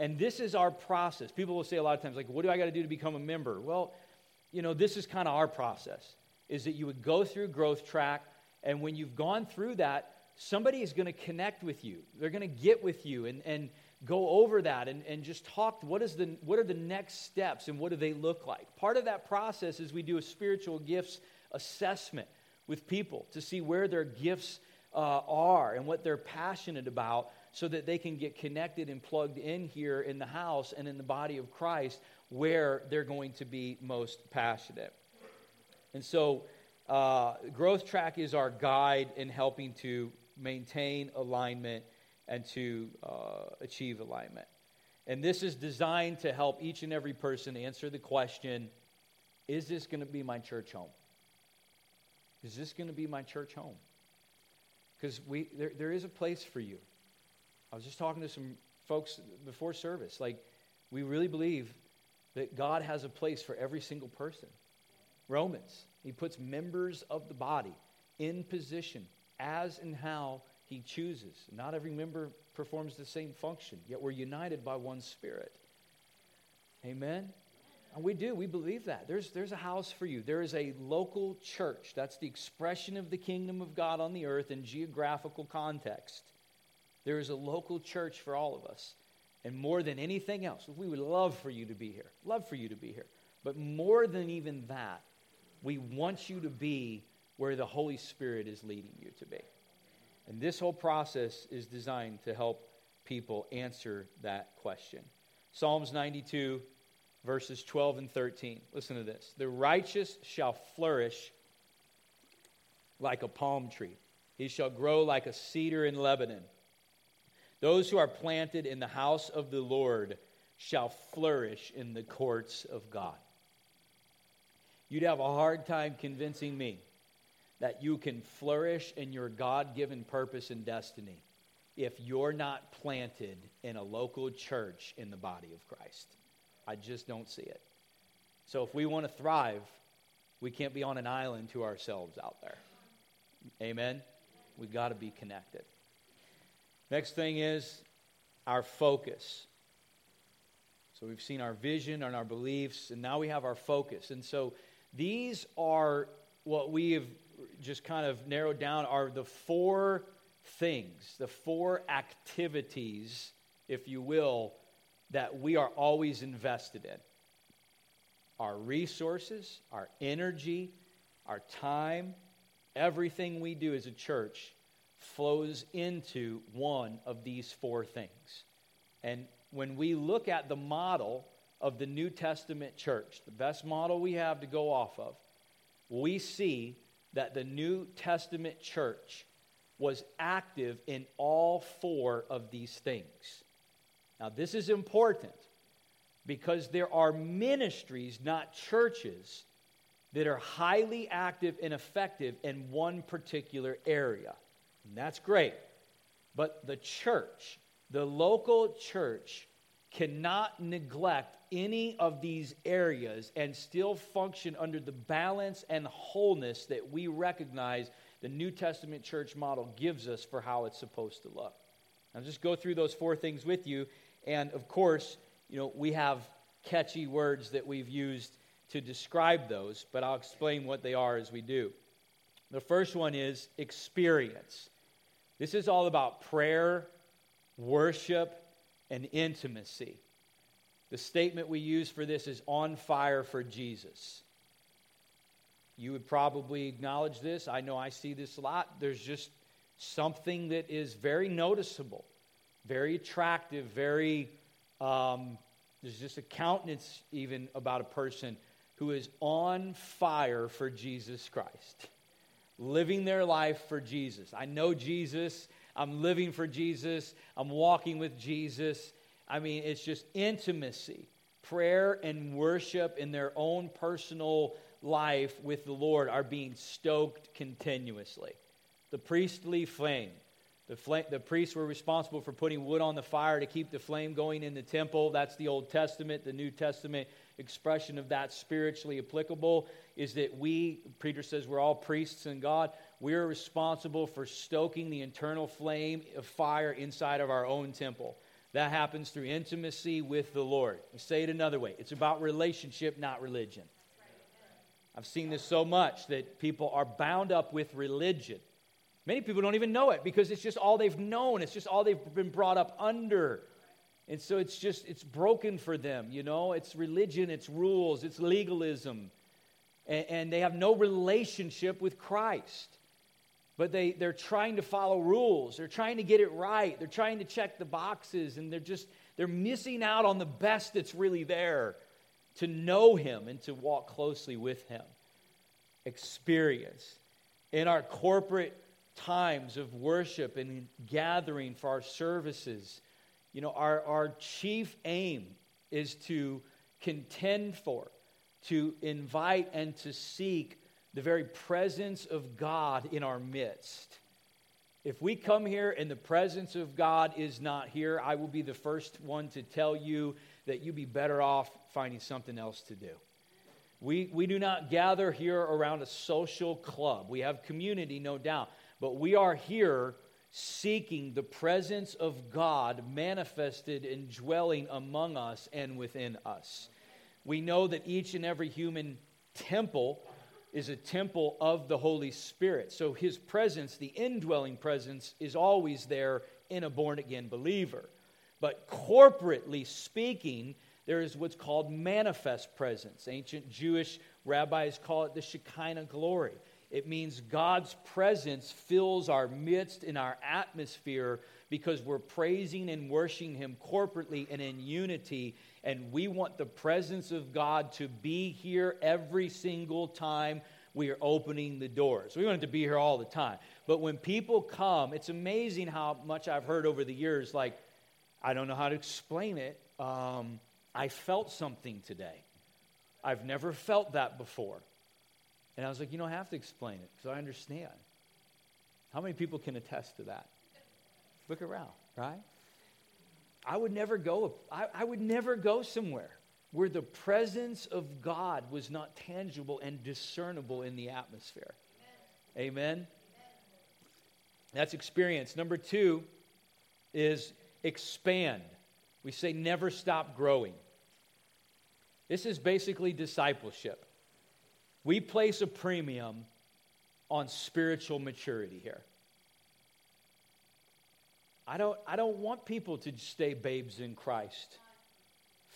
And this is our process. People will say a lot of times, like, what do I got to do to become a member? Well, you know, this is kind of our process is that you would go through growth track, and when you've gone through that, somebody is going to connect with you. They're going to get with you and, and go over that and, and just talk what, is the, what are the next steps and what do they look like. Part of that process is we do a spiritual gifts assessment with people to see where their gifts uh, are and what they're passionate about so that they can get connected and plugged in here in the house and in the body of Christ where they're going to be most passionate. And so, uh, Growth Track is our guide in helping to maintain alignment and to uh, achieve alignment. And this is designed to help each and every person answer the question Is this going to be my church home? Is this going to be my church home? Because there, there is a place for you. I was just talking to some folks before service. Like, we really believe that God has a place for every single person. Romans, he puts members of the body in position as and how he chooses. Not every member performs the same function, yet we're united by one spirit. Amen? And we do. We believe that. There's, there's a house for you. There is a local church. That's the expression of the kingdom of God on the earth in geographical context. There is a local church for all of us. And more than anything else, we would love for you to be here. Love for you to be here. But more than even that, we want you to be where the Holy Spirit is leading you to be. And this whole process is designed to help people answer that question. Psalms 92, verses 12 and 13. Listen to this. The righteous shall flourish like a palm tree, he shall grow like a cedar in Lebanon. Those who are planted in the house of the Lord shall flourish in the courts of God. You'd have a hard time convincing me that you can flourish in your God given purpose and destiny if you're not planted in a local church in the body of Christ. I just don't see it. So if we want to thrive, we can't be on an island to ourselves out there. Amen? We've got to be connected. Next thing is our focus. So we've seen our vision and our beliefs, and now we have our focus. And so these are what we have just kind of narrowed down are the four things, the four activities, if you will, that we are always invested in our resources, our energy, our time, everything we do as a church flows into one of these four things. And when we look at the model of the New Testament church, the best model we have to go off of, we see that the New Testament church was active in all four of these things. Now, this is important because there are ministries, not churches, that are highly active and effective in one particular area. And that's great. But the church, the local church, cannot neglect any of these areas and still function under the balance and wholeness that we recognize the New Testament church model gives us for how it's supposed to look. I'll just go through those four things with you. And of course, you know, we have catchy words that we've used to describe those, but I'll explain what they are as we do. The first one is experience. This is all about prayer, worship, and intimacy. The statement we use for this is on fire for Jesus. You would probably acknowledge this. I know I see this a lot. There's just something that is very noticeable, very attractive, very, um, there's just a countenance even about a person who is on fire for Jesus Christ, living their life for Jesus. I know Jesus. I'm living for Jesus. I'm walking with Jesus. I mean, it's just intimacy, prayer and worship in their own personal life with the Lord are being stoked continuously. The priestly flame. The, flame, the priests were responsible for putting wood on the fire to keep the flame going in the temple. That's the Old Testament. The New Testament expression of that spiritually applicable is that we, Peter says, we're all priests in God. We're responsible for stoking the internal flame of fire inside of our own temple. That happens through intimacy with the Lord. I say it another way it's about relationship, not religion. I've seen this so much that people are bound up with religion. Many people don't even know it because it's just all they've known, it's just all they've been brought up under. And so it's just, it's broken for them, you know? It's religion, it's rules, it's legalism. And, and they have no relationship with Christ. But they, they're trying to follow rules. They're trying to get it right. They're trying to check the boxes. And they're just, they're missing out on the best that's really there to know Him and to walk closely with Him. Experience. In our corporate times of worship and gathering for our services, you know, our, our chief aim is to contend for, to invite, and to seek the very presence of God in our midst. If we come here and the presence of God is not here, I will be the first one to tell you that you'd be better off finding something else to do. We, we do not gather here around a social club. We have community, no doubt, but we are here seeking the presence of God manifested and dwelling among us and within us. We know that each and every human temple is a temple of the Holy Spirit. So his presence, the indwelling presence, is always there in a born again believer. But corporately speaking, there is what's called manifest presence. Ancient Jewish rabbis call it the Shekinah glory. It means God's presence fills our midst in our atmosphere because we're praising and worshiping Him corporately and in unity. And we want the presence of God to be here every single time we are opening the doors. We want it to be here all the time. But when people come, it's amazing how much I've heard over the years like, I don't know how to explain it. Um, I felt something today. I've never felt that before. And I was like, you don't have to explain it because I understand. How many people can attest to that? Look around, right? I would never go, I, I would never go somewhere where the presence of God was not tangible and discernible in the atmosphere. Amen. Amen. That's experience. Number two is expand. We say never stop growing. This is basically discipleship. We place a premium on spiritual maturity here. I don't, I don't want people to stay babes in Christ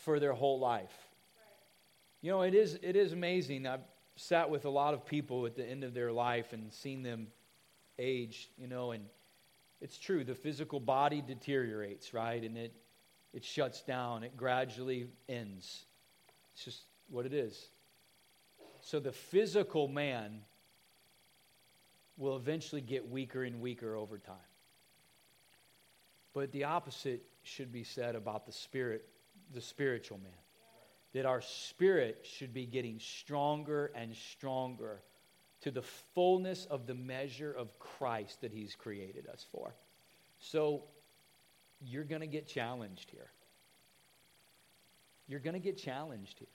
for their whole life. You know, it is, it is amazing. I've sat with a lot of people at the end of their life and seen them age, you know, and it's true. The physical body deteriorates, right? And it, it shuts down, it gradually ends. It's just what it is. So the physical man will eventually get weaker and weaker over time. But the opposite should be said about the spirit, the spiritual man. That our spirit should be getting stronger and stronger to the fullness of the measure of Christ that he's created us for. So you're going to get challenged here. You're going to get challenged here.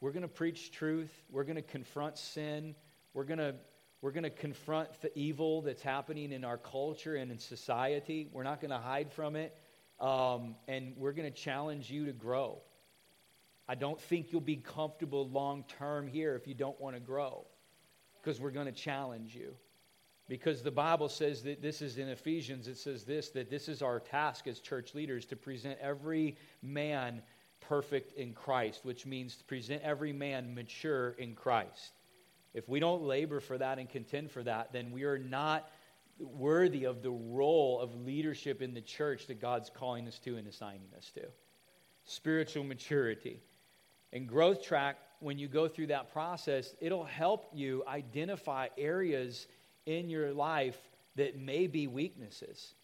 We're going to preach truth. We're going to confront sin. We're going to we're going to confront the evil that's happening in our culture and in society. We're not going to hide from it. Um, and we're going to challenge you to grow. I don't think you'll be comfortable long term here if you don't want to grow because we're going to challenge you. Because the Bible says that this is in Ephesians, it says this that this is our task as church leaders to present every man perfect in Christ, which means to present every man mature in Christ. If we don't labor for that and contend for that, then we are not worthy of the role of leadership in the church that God's calling us to and assigning us to. Spiritual maturity. And growth track, when you go through that process, it'll help you identify areas in your life that may be weaknesses.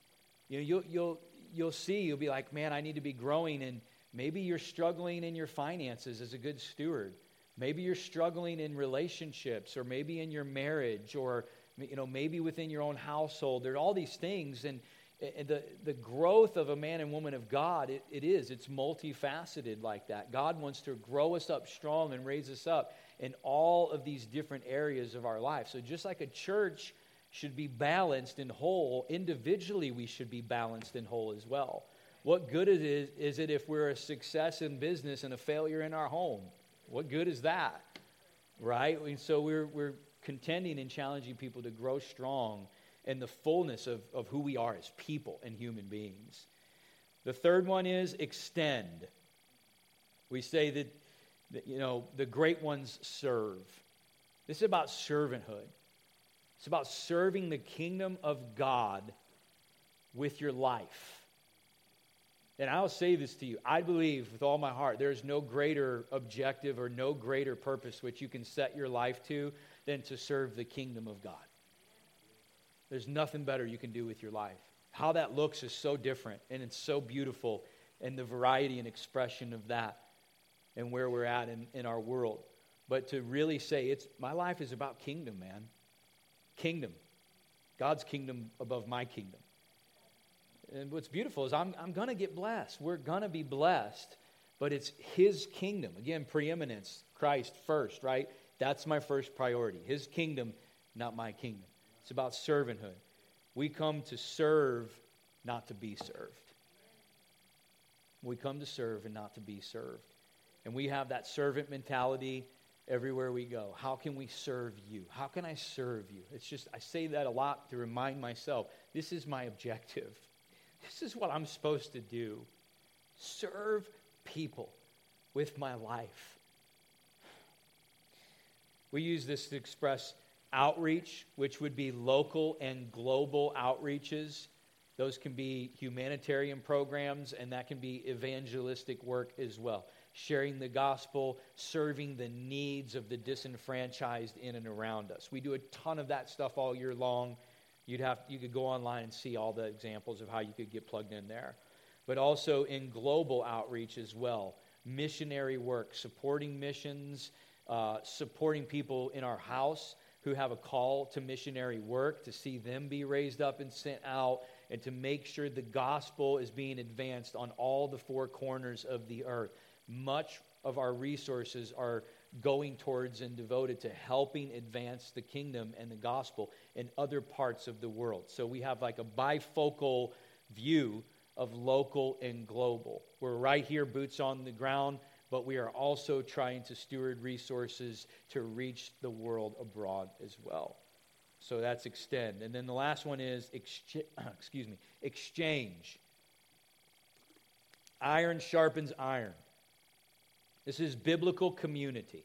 You know, you'll, you'll, you'll see, you'll be like, man, I need to be growing. And maybe you're struggling in your finances as a good steward. Maybe you're struggling in relationships, or maybe in your marriage, or you know, maybe within your own household. There are all these things, and, the, the growth of a man and woman of God, it, it is. It's multifaceted like that. God wants to grow us up strong and raise us up in all of these different areas of our life. So just like a church should be balanced and whole, individually we should be balanced and whole as well. What good is it, is it if we're a success in business and a failure in our home? What good is that? Right? And so we're, we're contending and challenging people to grow strong in the fullness of, of who we are as people and human beings. The third one is extend. We say that, that you know, the great ones serve. This is about servanthood. It's about serving the kingdom of God with your life. And I'll say this to you I believe with all my heart there is no greater objective or no greater purpose which you can set your life to than to serve the kingdom of God. There's nothing better you can do with your life. How that looks is so different and it's so beautiful, and the variety and expression of that and where we're at in, in our world. But to really say, it's my life is about kingdom, man. Kingdom. God's kingdom above my kingdom. And what's beautiful is I'm, I'm going to get blessed. We're going to be blessed, but it's His kingdom. Again, preeminence, Christ first, right? That's my first priority. His kingdom, not my kingdom. It's about servanthood. We come to serve, not to be served. We come to serve and not to be served. And we have that servant mentality everywhere we go. How can we serve you? How can I serve you? It's just, I say that a lot to remind myself this is my objective. This is what I'm supposed to do serve people with my life. We use this to express outreach, which would be local and global outreaches. Those can be humanitarian programs, and that can be evangelistic work as well. Sharing the gospel, serving the needs of the disenfranchised in and around us. We do a ton of that stuff all year long. You'd have, you could go online and see all the examples of how you could get plugged in there. But also in global outreach as well. Missionary work, supporting missions, uh, supporting people in our house who have a call to missionary work, to see them be raised up and sent out, and to make sure the gospel is being advanced on all the four corners of the earth. Much of our resources are going towards and devoted to helping advance the kingdom and the gospel in other parts of the world. So we have like a bifocal view of local and global. We're right here, boots on the ground, but we are also trying to steward resources to reach the world abroad as well. So that's extend. And then the last one is excuse me, exchange. Iron sharpens iron. This is biblical community,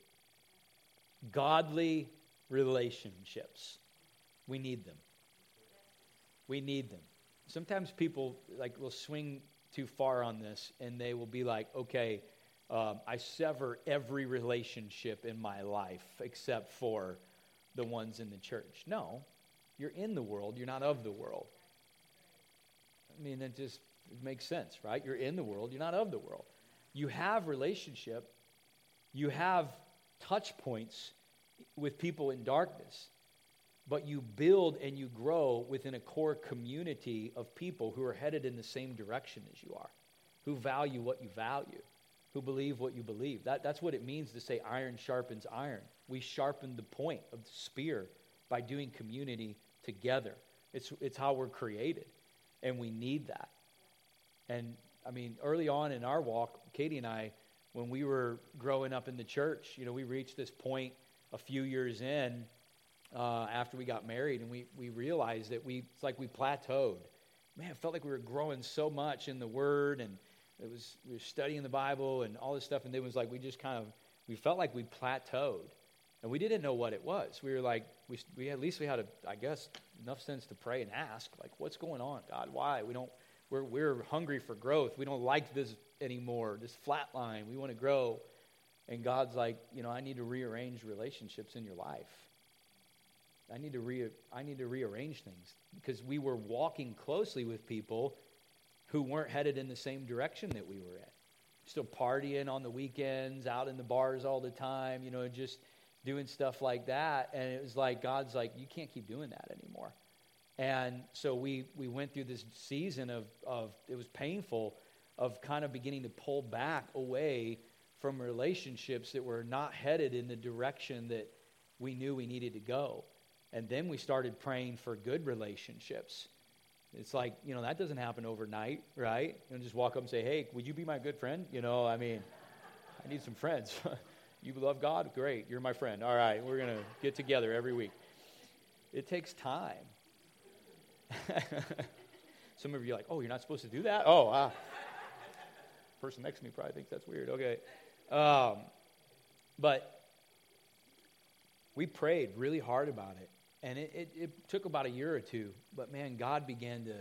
godly relationships. We need them. We need them. Sometimes people like will swing too far on this, and they will be like, "Okay, um, I sever every relationship in my life except for the ones in the church." No, you're in the world. You're not of the world. I mean, it just makes sense, right? You're in the world. You're not of the world you have relationship, you have touch points with people in darkness, but you build and you grow within a core community of people who are headed in the same direction as you are, who value what you value, who believe what you believe. That, that's what it means to say iron sharpens iron. We sharpen the point of the spear by doing community together. It's, it's how we're created, and we need that. And I mean, early on in our walk, Katie and I, when we were growing up in the church, you know, we reached this point a few years in uh, after we got married, and we, we realized that we, it's like we plateaued. Man, it felt like we were growing so much in the Word, and it was, we were studying the Bible and all this stuff, and it was like we just kind of, we felt like we plateaued. And we didn't know what it was. We were like, we, we at least we had, a, I guess, enough sense to pray and ask, like, what's going on, God? Why? We don't, we're, we're hungry for growth. We don't like this anymore, this flat line. We want to grow. And God's like, you know, I need to rearrange relationships in your life. I need to re- I need to rearrange things because we were walking closely with people who weren't headed in the same direction that we were in. Still partying on the weekends, out in the bars all the time, you know, just doing stuff like that. And it was like God's like, you can't keep doing that anymore. And so we we went through this season of of it was painful of kind of beginning to pull back away from relationships that were not headed in the direction that we knew we needed to go. And then we started praying for good relationships. It's like, you know, that doesn't happen overnight, right? You know, just walk up and say, hey, would you be my good friend? You know, I mean, I need some friends. you love God? Great. You're my friend. All right, we're going to get together every week. It takes time. some of you are like, oh, you're not supposed to do that? Oh, ah. Person next to me probably thinks that's weird. Okay. Um, but we prayed really hard about it. And it, it, it, took about a year or two. But man, God began to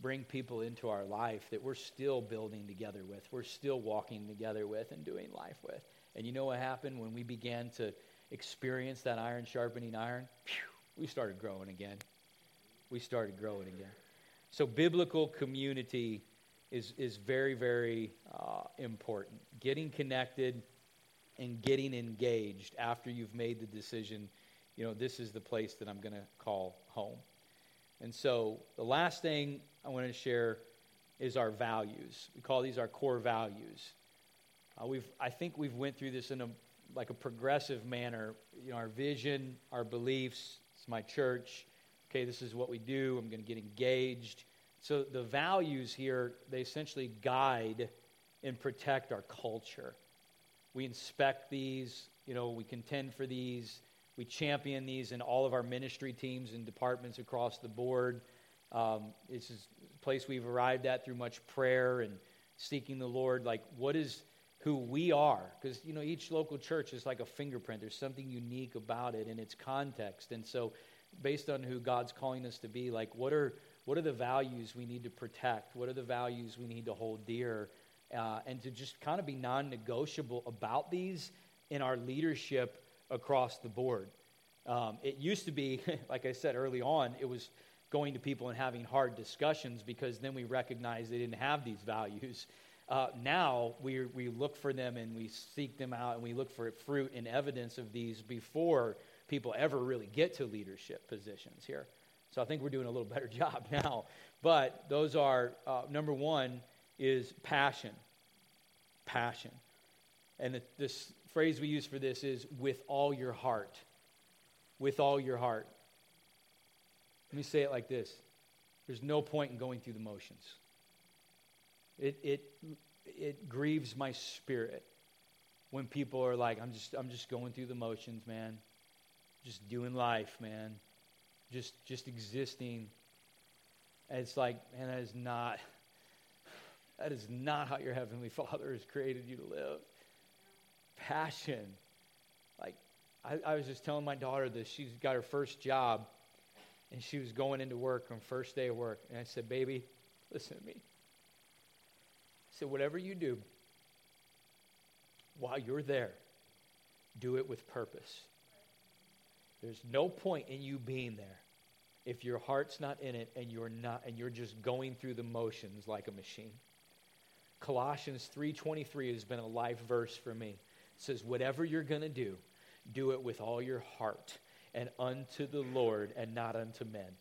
bring people into our life that we're still building together with, we're still walking together with, and doing life with. And you know what happened when we began to experience that iron sharpening iron? we started growing again. We started growing again. So, biblical community is, is very, very uh, important. Getting connected and getting engaged after you've made the decision you know, this is the place that I'm going to call home. And so the last thing I want to share is our values. We call these our core values. Uh, we've, I think we've went through this in a like a progressive manner. You know, our vision, our beliefs. It's my church. Okay, this is what we do. I'm going to get engaged. So the values here they essentially guide and protect our culture. We inspect these. You know, we contend for these. We champion these in all of our ministry teams and departments across the board. Um, this is a place we've arrived at through much prayer and seeking the Lord. Like, what is who we are? Because, you know, each local church is like a fingerprint. There's something unique about it in its context. And so, based on who God's calling us to be, like, what are, what are the values we need to protect? What are the values we need to hold dear? Uh, and to just kind of be non negotiable about these in our leadership across the board. Um, it used to be, like I said early on, it was going to people and having hard discussions because then we recognized they didn't have these values. Uh, now we, we look for them and we seek them out and we look for fruit and evidence of these before people ever really get to leadership positions here. So I think we're doing a little better job now. But those are uh, number one is passion. Passion. And the, this phrase we use for this is with all your heart. With all your heart. Let me say it like this there's no point in going through the motions. It, it, it grieves my spirit when people are like, I'm just, I'm just going through the motions, man. Just doing life, man. Just, just existing. And it's like, man, that is not, that is not how your Heavenly Father has created you to live passion. Like, I, I was just telling my daughter this. She's got her first job, and she was going into work on first day of work. And I said, Baby, listen to me. I said, Whatever you do, while you're there, do it with purpose. There's no point in you being there if your heart's not in it and you're not and you're just going through the motions like a machine. Colossians 3:23 has been a life verse for me It says, Whatever you're going to do, do it with all your heart and unto the Lord and not unto men.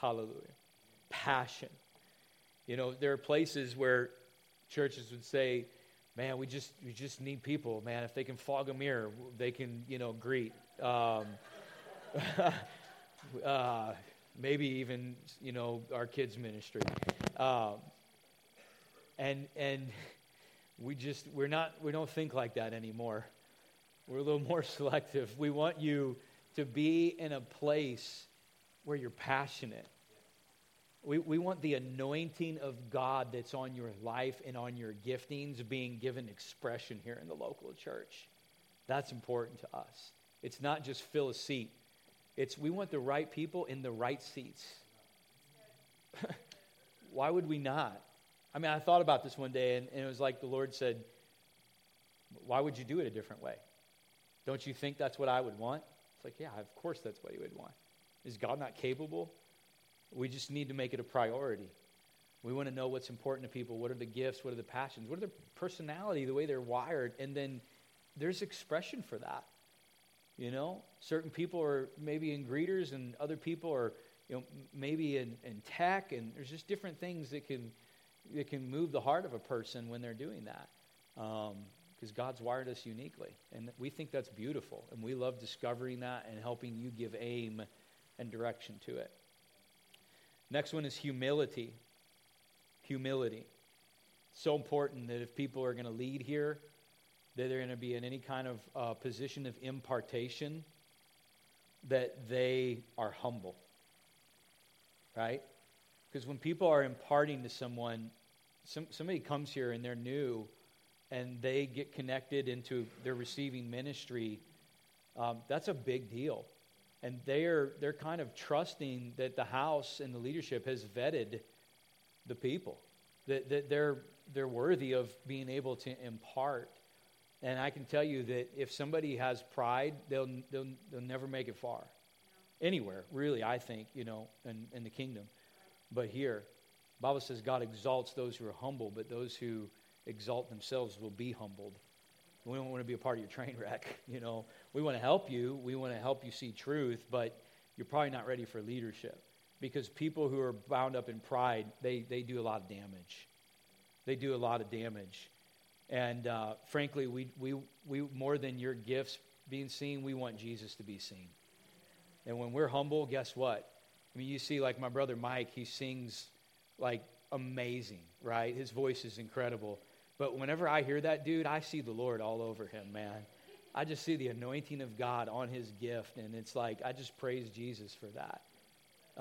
Hallelujah. Passion. You know, there are places where churches would say, man, we just, we just need people, man. If they can fog a mirror, they can, you know, greet. Um, uh, maybe even, you know, our kids' ministry. Um, and, and, we just we're not we don't think like that anymore we're a little more selective we want you to be in a place where you're passionate. We, we want the anointing of God that's on your life and on your giftings being given expression here in the local church. That's important to us. It's not just fill a seat. It's we want the right people in the right seats. Why would we not? I mean, I thought about this one day, and, and it was like the Lord said, Why would you do it a different way? Don't you think that's what I would want? It's like, yeah, of course that's what he would want. Is God not capable? We just need to make it a priority. We want to know what's important to people. What are the gifts? What are the passions? What are their personality, the way they're wired? And then there's expression for that. You know, certain people are maybe in greeters, and other people are, you know, maybe in, in tech, and there's just different things that can that can move the heart of a person when they're doing that. Because um, God's wired us uniquely, and we think that's beautiful, and we love discovering that and helping you give aim and direction to it. Next one is humility. Humility. So important that if people are going to lead here, that they're going to be in any kind of uh, position of impartation, that they are humble. Right? Because when people are imparting to someone, some, somebody comes here and they're new and they get connected into their receiving ministry, um, that's a big deal. And they're, they're kind of trusting that the house and the leadership has vetted the people, that, that they're, they're worthy of being able to impart. And I can tell you that if somebody has pride, they'll, they'll, they'll never make it far. Anywhere, really, I think, you know, in, in the kingdom. But here, Bible says God exalts those who are humble, but those who exalt themselves will be humbled. We don't want to be a part of your train wreck, you know. We want to help you. We want to help you see truth, but you're probably not ready for leadership because people who are bound up in pride, they, they do a lot of damage. They do a lot of damage. And uh, frankly, we, we, we, more than your gifts being seen, we want Jesus to be seen. And when we're humble, guess what? I mean, you see, like my brother Mike, he sings like amazing, right? His voice is incredible. But whenever I hear that dude, I see the Lord all over him, man. I just see the anointing of God on his gift, and it's like I just praise Jesus for that.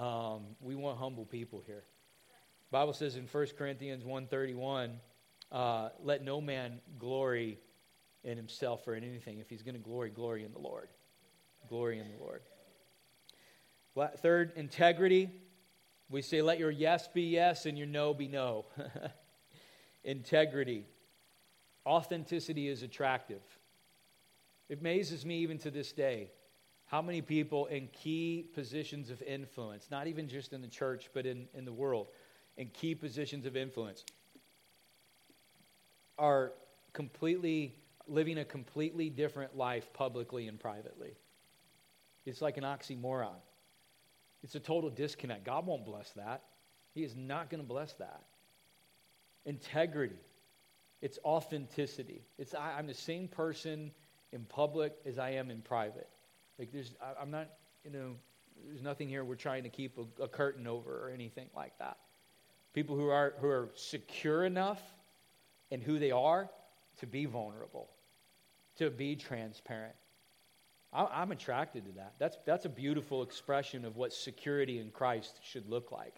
Um, we want humble people here. Bible says in 1 Corinthians 1.31, uh, let no man glory in himself or in anything. If he's going to glory, glory in the Lord. Glory in the Lord. Third, integrity. We say, let your yes be yes and your no be no. integrity. Authenticity is attractive. It amazes me even to this day how many people in key positions of influence, not even just in the church, but in, in the world, in key positions of influence, are completely living a completely different life publicly and privately. It's like an oxymoron. It's a total disconnect. God won't bless that. He is not going to bless that. Integrity. It's authenticity. It's I, am the same person in public as I am in private. Like there's, I, am not, you know, there's nothing here we're trying to keep a, a curtain over or anything like that. People who are who are secure enough in who they are to be vulnerable, to be transparent, I'm attracted to that. That's, that's a beautiful expression of what security in Christ should look like.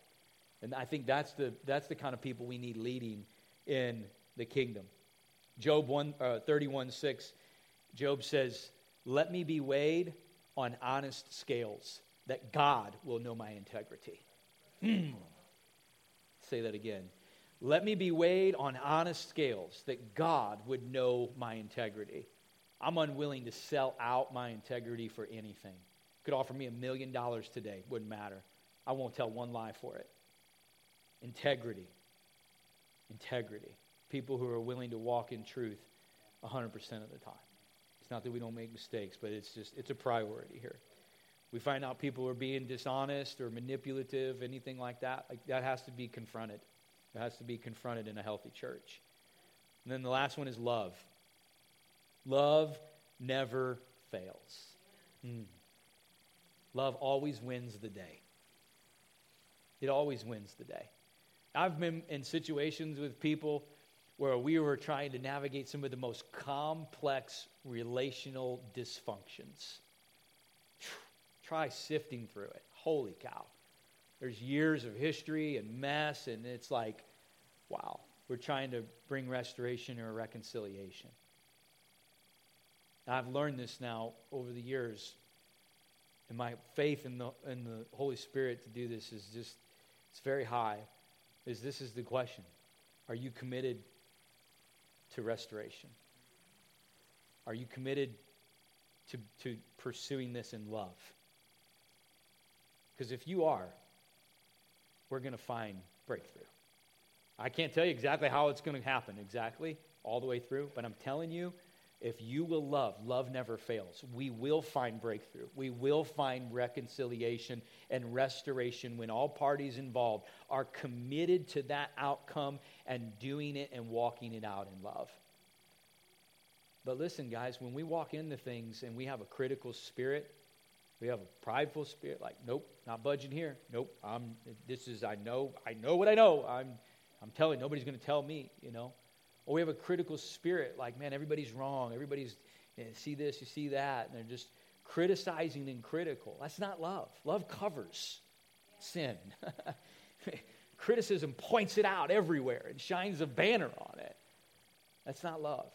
And I think that's the, that's the kind of people we need leading in the kingdom. Job 1, uh, 31 6, Job says, Let me be weighed on honest scales, that God will know my integrity. Say that again. Let me be weighed on honest scales, that God would know my integrity. I'm unwilling to sell out my integrity for anything. Could offer me a million dollars today, wouldn't matter. I won't tell one lie for it. Integrity. Integrity. People who are willing to walk in truth 100% of the time. It's not that we don't make mistakes, but it's just it's a priority here. We find out people are being dishonest or manipulative, anything like that. Like that has to be confronted. It has to be confronted in a healthy church. And then the last one is love. Love never fails. Mm. Love always wins the day. It always wins the day. I've been in situations with people where we were trying to navigate some of the most complex relational dysfunctions. Try sifting through it. Holy cow. There's years of history and mess, and it's like, wow, we're trying to bring restoration or reconciliation. I've learned this now over the years, and my faith in the, in the Holy Spirit to do this is just, it's very high. Is this is the question Are you committed to restoration? Are you committed to, to pursuing this in love? Because if you are, we're going to find breakthrough. I can't tell you exactly how it's going to happen exactly all the way through, but I'm telling you, if you will love, love never fails. We will find breakthrough. We will find reconciliation and restoration when all parties involved are committed to that outcome and doing it and walking it out in love. But listen, guys, when we walk into things and we have a critical spirit, we have a prideful spirit, like, nope, not budging here. Nope, I'm this is I know, I know what I know. I'm I'm telling nobody's gonna tell me, you know. Or we have a critical spirit, like, man, everybody's wrong. Everybody's you know, see this, you see that, and they're just criticizing and critical. That's not love. Love covers sin. Criticism points it out everywhere and shines a banner on it. That's not love.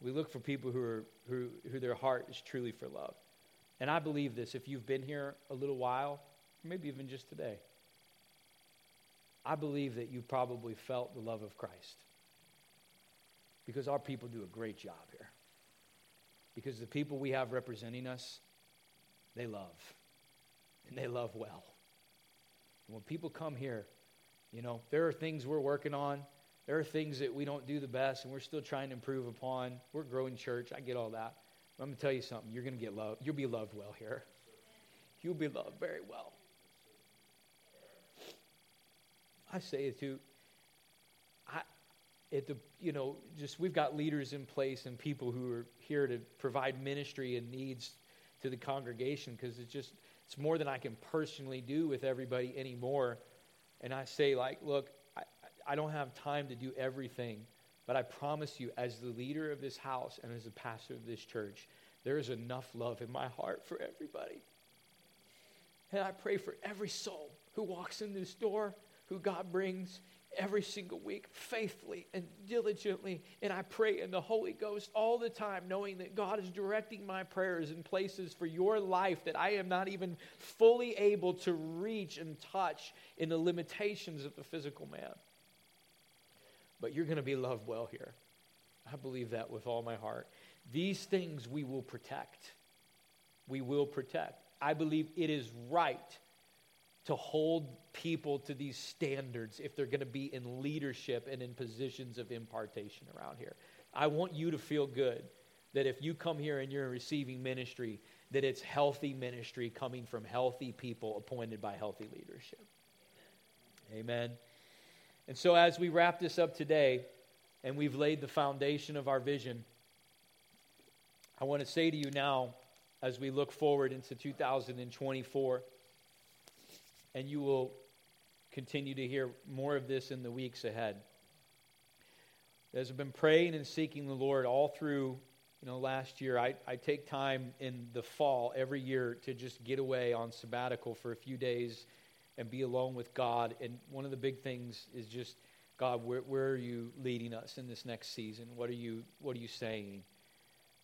We look for people who, are, who, who their heart is truly for love. And I believe this if you've been here a little while, maybe even just today, I believe that you probably felt the love of Christ. Because our people do a great job here. Because the people we have representing us, they love. And they love well. And when people come here, you know, there are things we're working on. There are things that we don't do the best and we're still trying to improve upon. We're growing church. I get all that. I'm going to tell you something. You're going to get loved. You'll be loved well here. You'll be loved very well. I say it too. I, at the, you know, just we've got leaders in place and people who are here to provide ministry and needs to the congregation because it's just, it's more than I can personally do with everybody anymore. And I say, like, look, I, I don't have time to do everything. But I promise you, as the leader of this house and as a pastor of this church, there is enough love in my heart for everybody. And I pray for every soul who walks in this door, who God brings every single week faithfully and diligently. And I pray in the Holy Ghost all the time, knowing that God is directing my prayers in places for your life that I am not even fully able to reach and touch in the limitations of the physical man but you're going to be loved well here. I believe that with all my heart. These things we will protect. We will protect. I believe it is right to hold people to these standards if they're going to be in leadership and in positions of impartation around here. I want you to feel good that if you come here and you're receiving ministry, that it's healthy ministry coming from healthy people appointed by healthy leadership. Amen. And so, as we wrap this up today, and we've laid the foundation of our vision, I want to say to you now, as we look forward into 2024, and you will continue to hear more of this in the weeks ahead. As I've been praying and seeking the Lord all through you know, last year, I, I take time in the fall every year to just get away on sabbatical for a few days and be alone with God. And one of the big things is just, God, where, where are you leading us in this next season? What are you, what are you saying?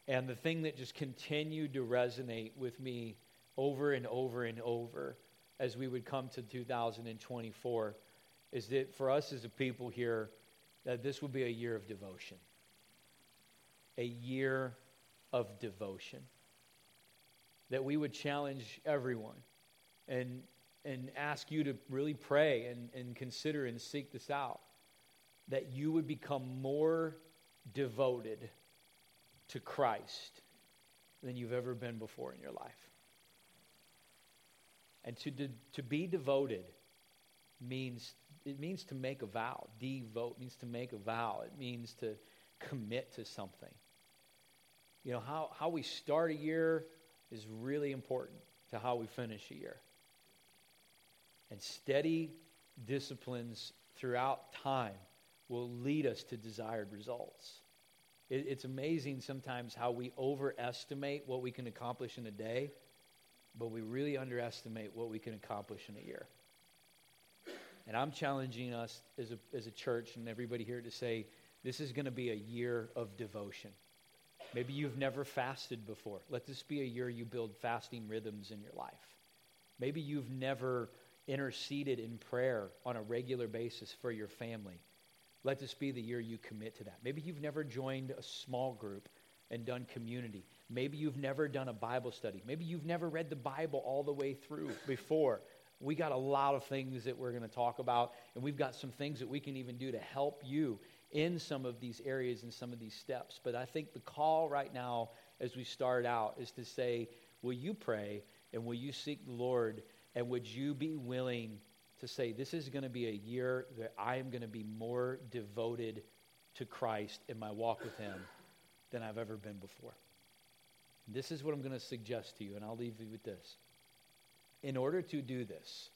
And the thing that just continued to resonate with me over and over and over as we would come to 2024 is that for us as a people here, that this would be a year of devotion. A year of devotion. That we would challenge everyone and and ask you to really pray and, and consider and seek this out. That you would become more devoted to Christ than you've ever been before in your life. And to, de- to be devoted means it means to make a vow. Devote means to make a vow. It means to commit to something. You know, how, how we start a year is really important to how we finish a year and steady disciplines throughout time will lead us to desired results. It, it's amazing sometimes how we overestimate what we can accomplish in a day but we really underestimate what we can accomplish in a year. And I'm challenging us as a, as a church and everybody here to say, this is going to be a year of devotion. Maybe you've never fasted before. Let this be a year you build fasting rhythms in your life. Maybe you've never interceded in prayer on a regular basis for your family. Let this be the year you commit to that. Maybe you've never joined a small group and done community. Maybe you've never done a Bible study. Maybe you've never read the Bible all the way through before. We got a lot of things that we're going to talk about, and we've got some things that we can even do to help you in some of these areas and some of these steps. But I think the call right now, as we start out, is to say, Will you pray and will you seek the Lord? And would you be willing to say, This is going to be a year that I am going to be more devoted to Christ in my walk with Him than I've ever been before? This is what I'm going to suggest to you, and I'll leave you with this. In order to do this,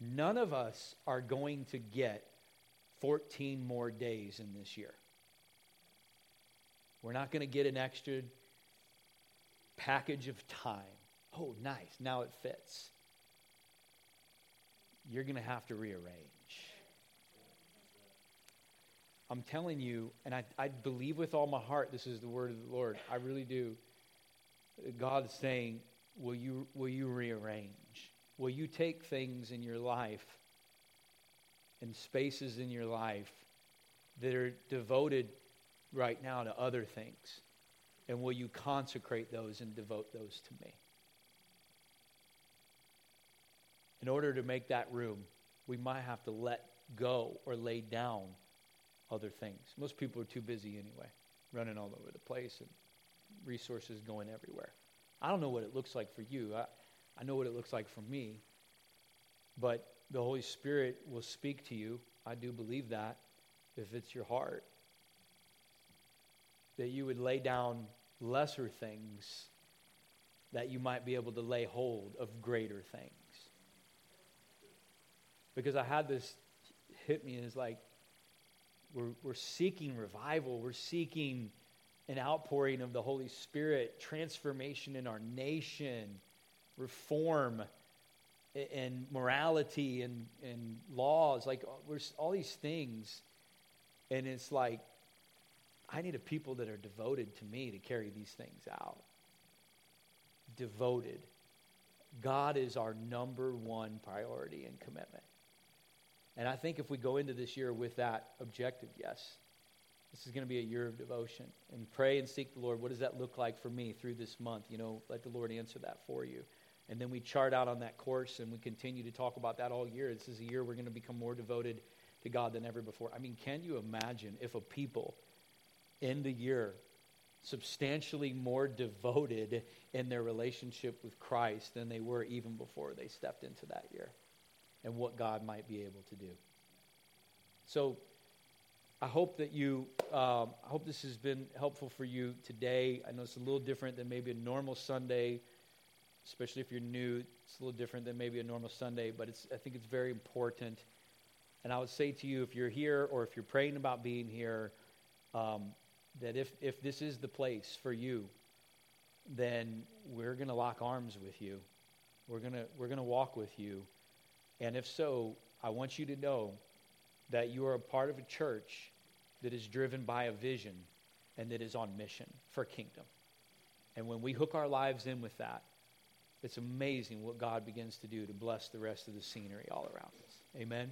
none of us are going to get 14 more days in this year. We're not going to get an extra package of time. Oh, nice. Now it fits. You're going to have to rearrange. I'm telling you, and I, I believe with all my heart this is the word of the Lord. I really do. God is saying, will you, will you rearrange? Will you take things in your life and spaces in your life that are devoted right now to other things? And will you consecrate those and devote those to me? In order to make that room, we might have to let go or lay down other things. Most people are too busy anyway, running all over the place and resources going everywhere. I don't know what it looks like for you. I, I know what it looks like for me. But the Holy Spirit will speak to you. I do believe that if it's your heart. That you would lay down lesser things that you might be able to lay hold of greater things. Because I had this hit me and it's like, we're, we're seeking revival. We're seeking an outpouring of the Holy Spirit, transformation in our nation, reform and morality and, and laws, like uh, all these things. And it's like, I need a people that are devoted to me to carry these things out. Devoted. God is our number one priority and commitment. And I think if we go into this year with that objective, yes, this is going to be a year of devotion. And pray and seek the Lord. What does that look like for me through this month? You know, let the Lord answer that for you. And then we chart out on that course and we continue to talk about that all year. This is a year we're going to become more devoted to God than ever before. I mean, can you imagine if a people in the year substantially more devoted in their relationship with Christ than they were even before they stepped into that year? And what God might be able to do. So, I hope that you, um, I hope this has been helpful for you today. I know it's a little different than maybe a normal Sunday, especially if you're new. It's a little different than maybe a normal Sunday, but it's, I think it's very important. And I would say to you, if you're here or if you're praying about being here, um, that if, if this is the place for you, then we're going to lock arms with you. We're going we're going to walk with you. And if so, I want you to know that you are a part of a church that is driven by a vision and that is on mission for kingdom. And when we hook our lives in with that, it's amazing what God begins to do to bless the rest of the scenery all around us. Amen.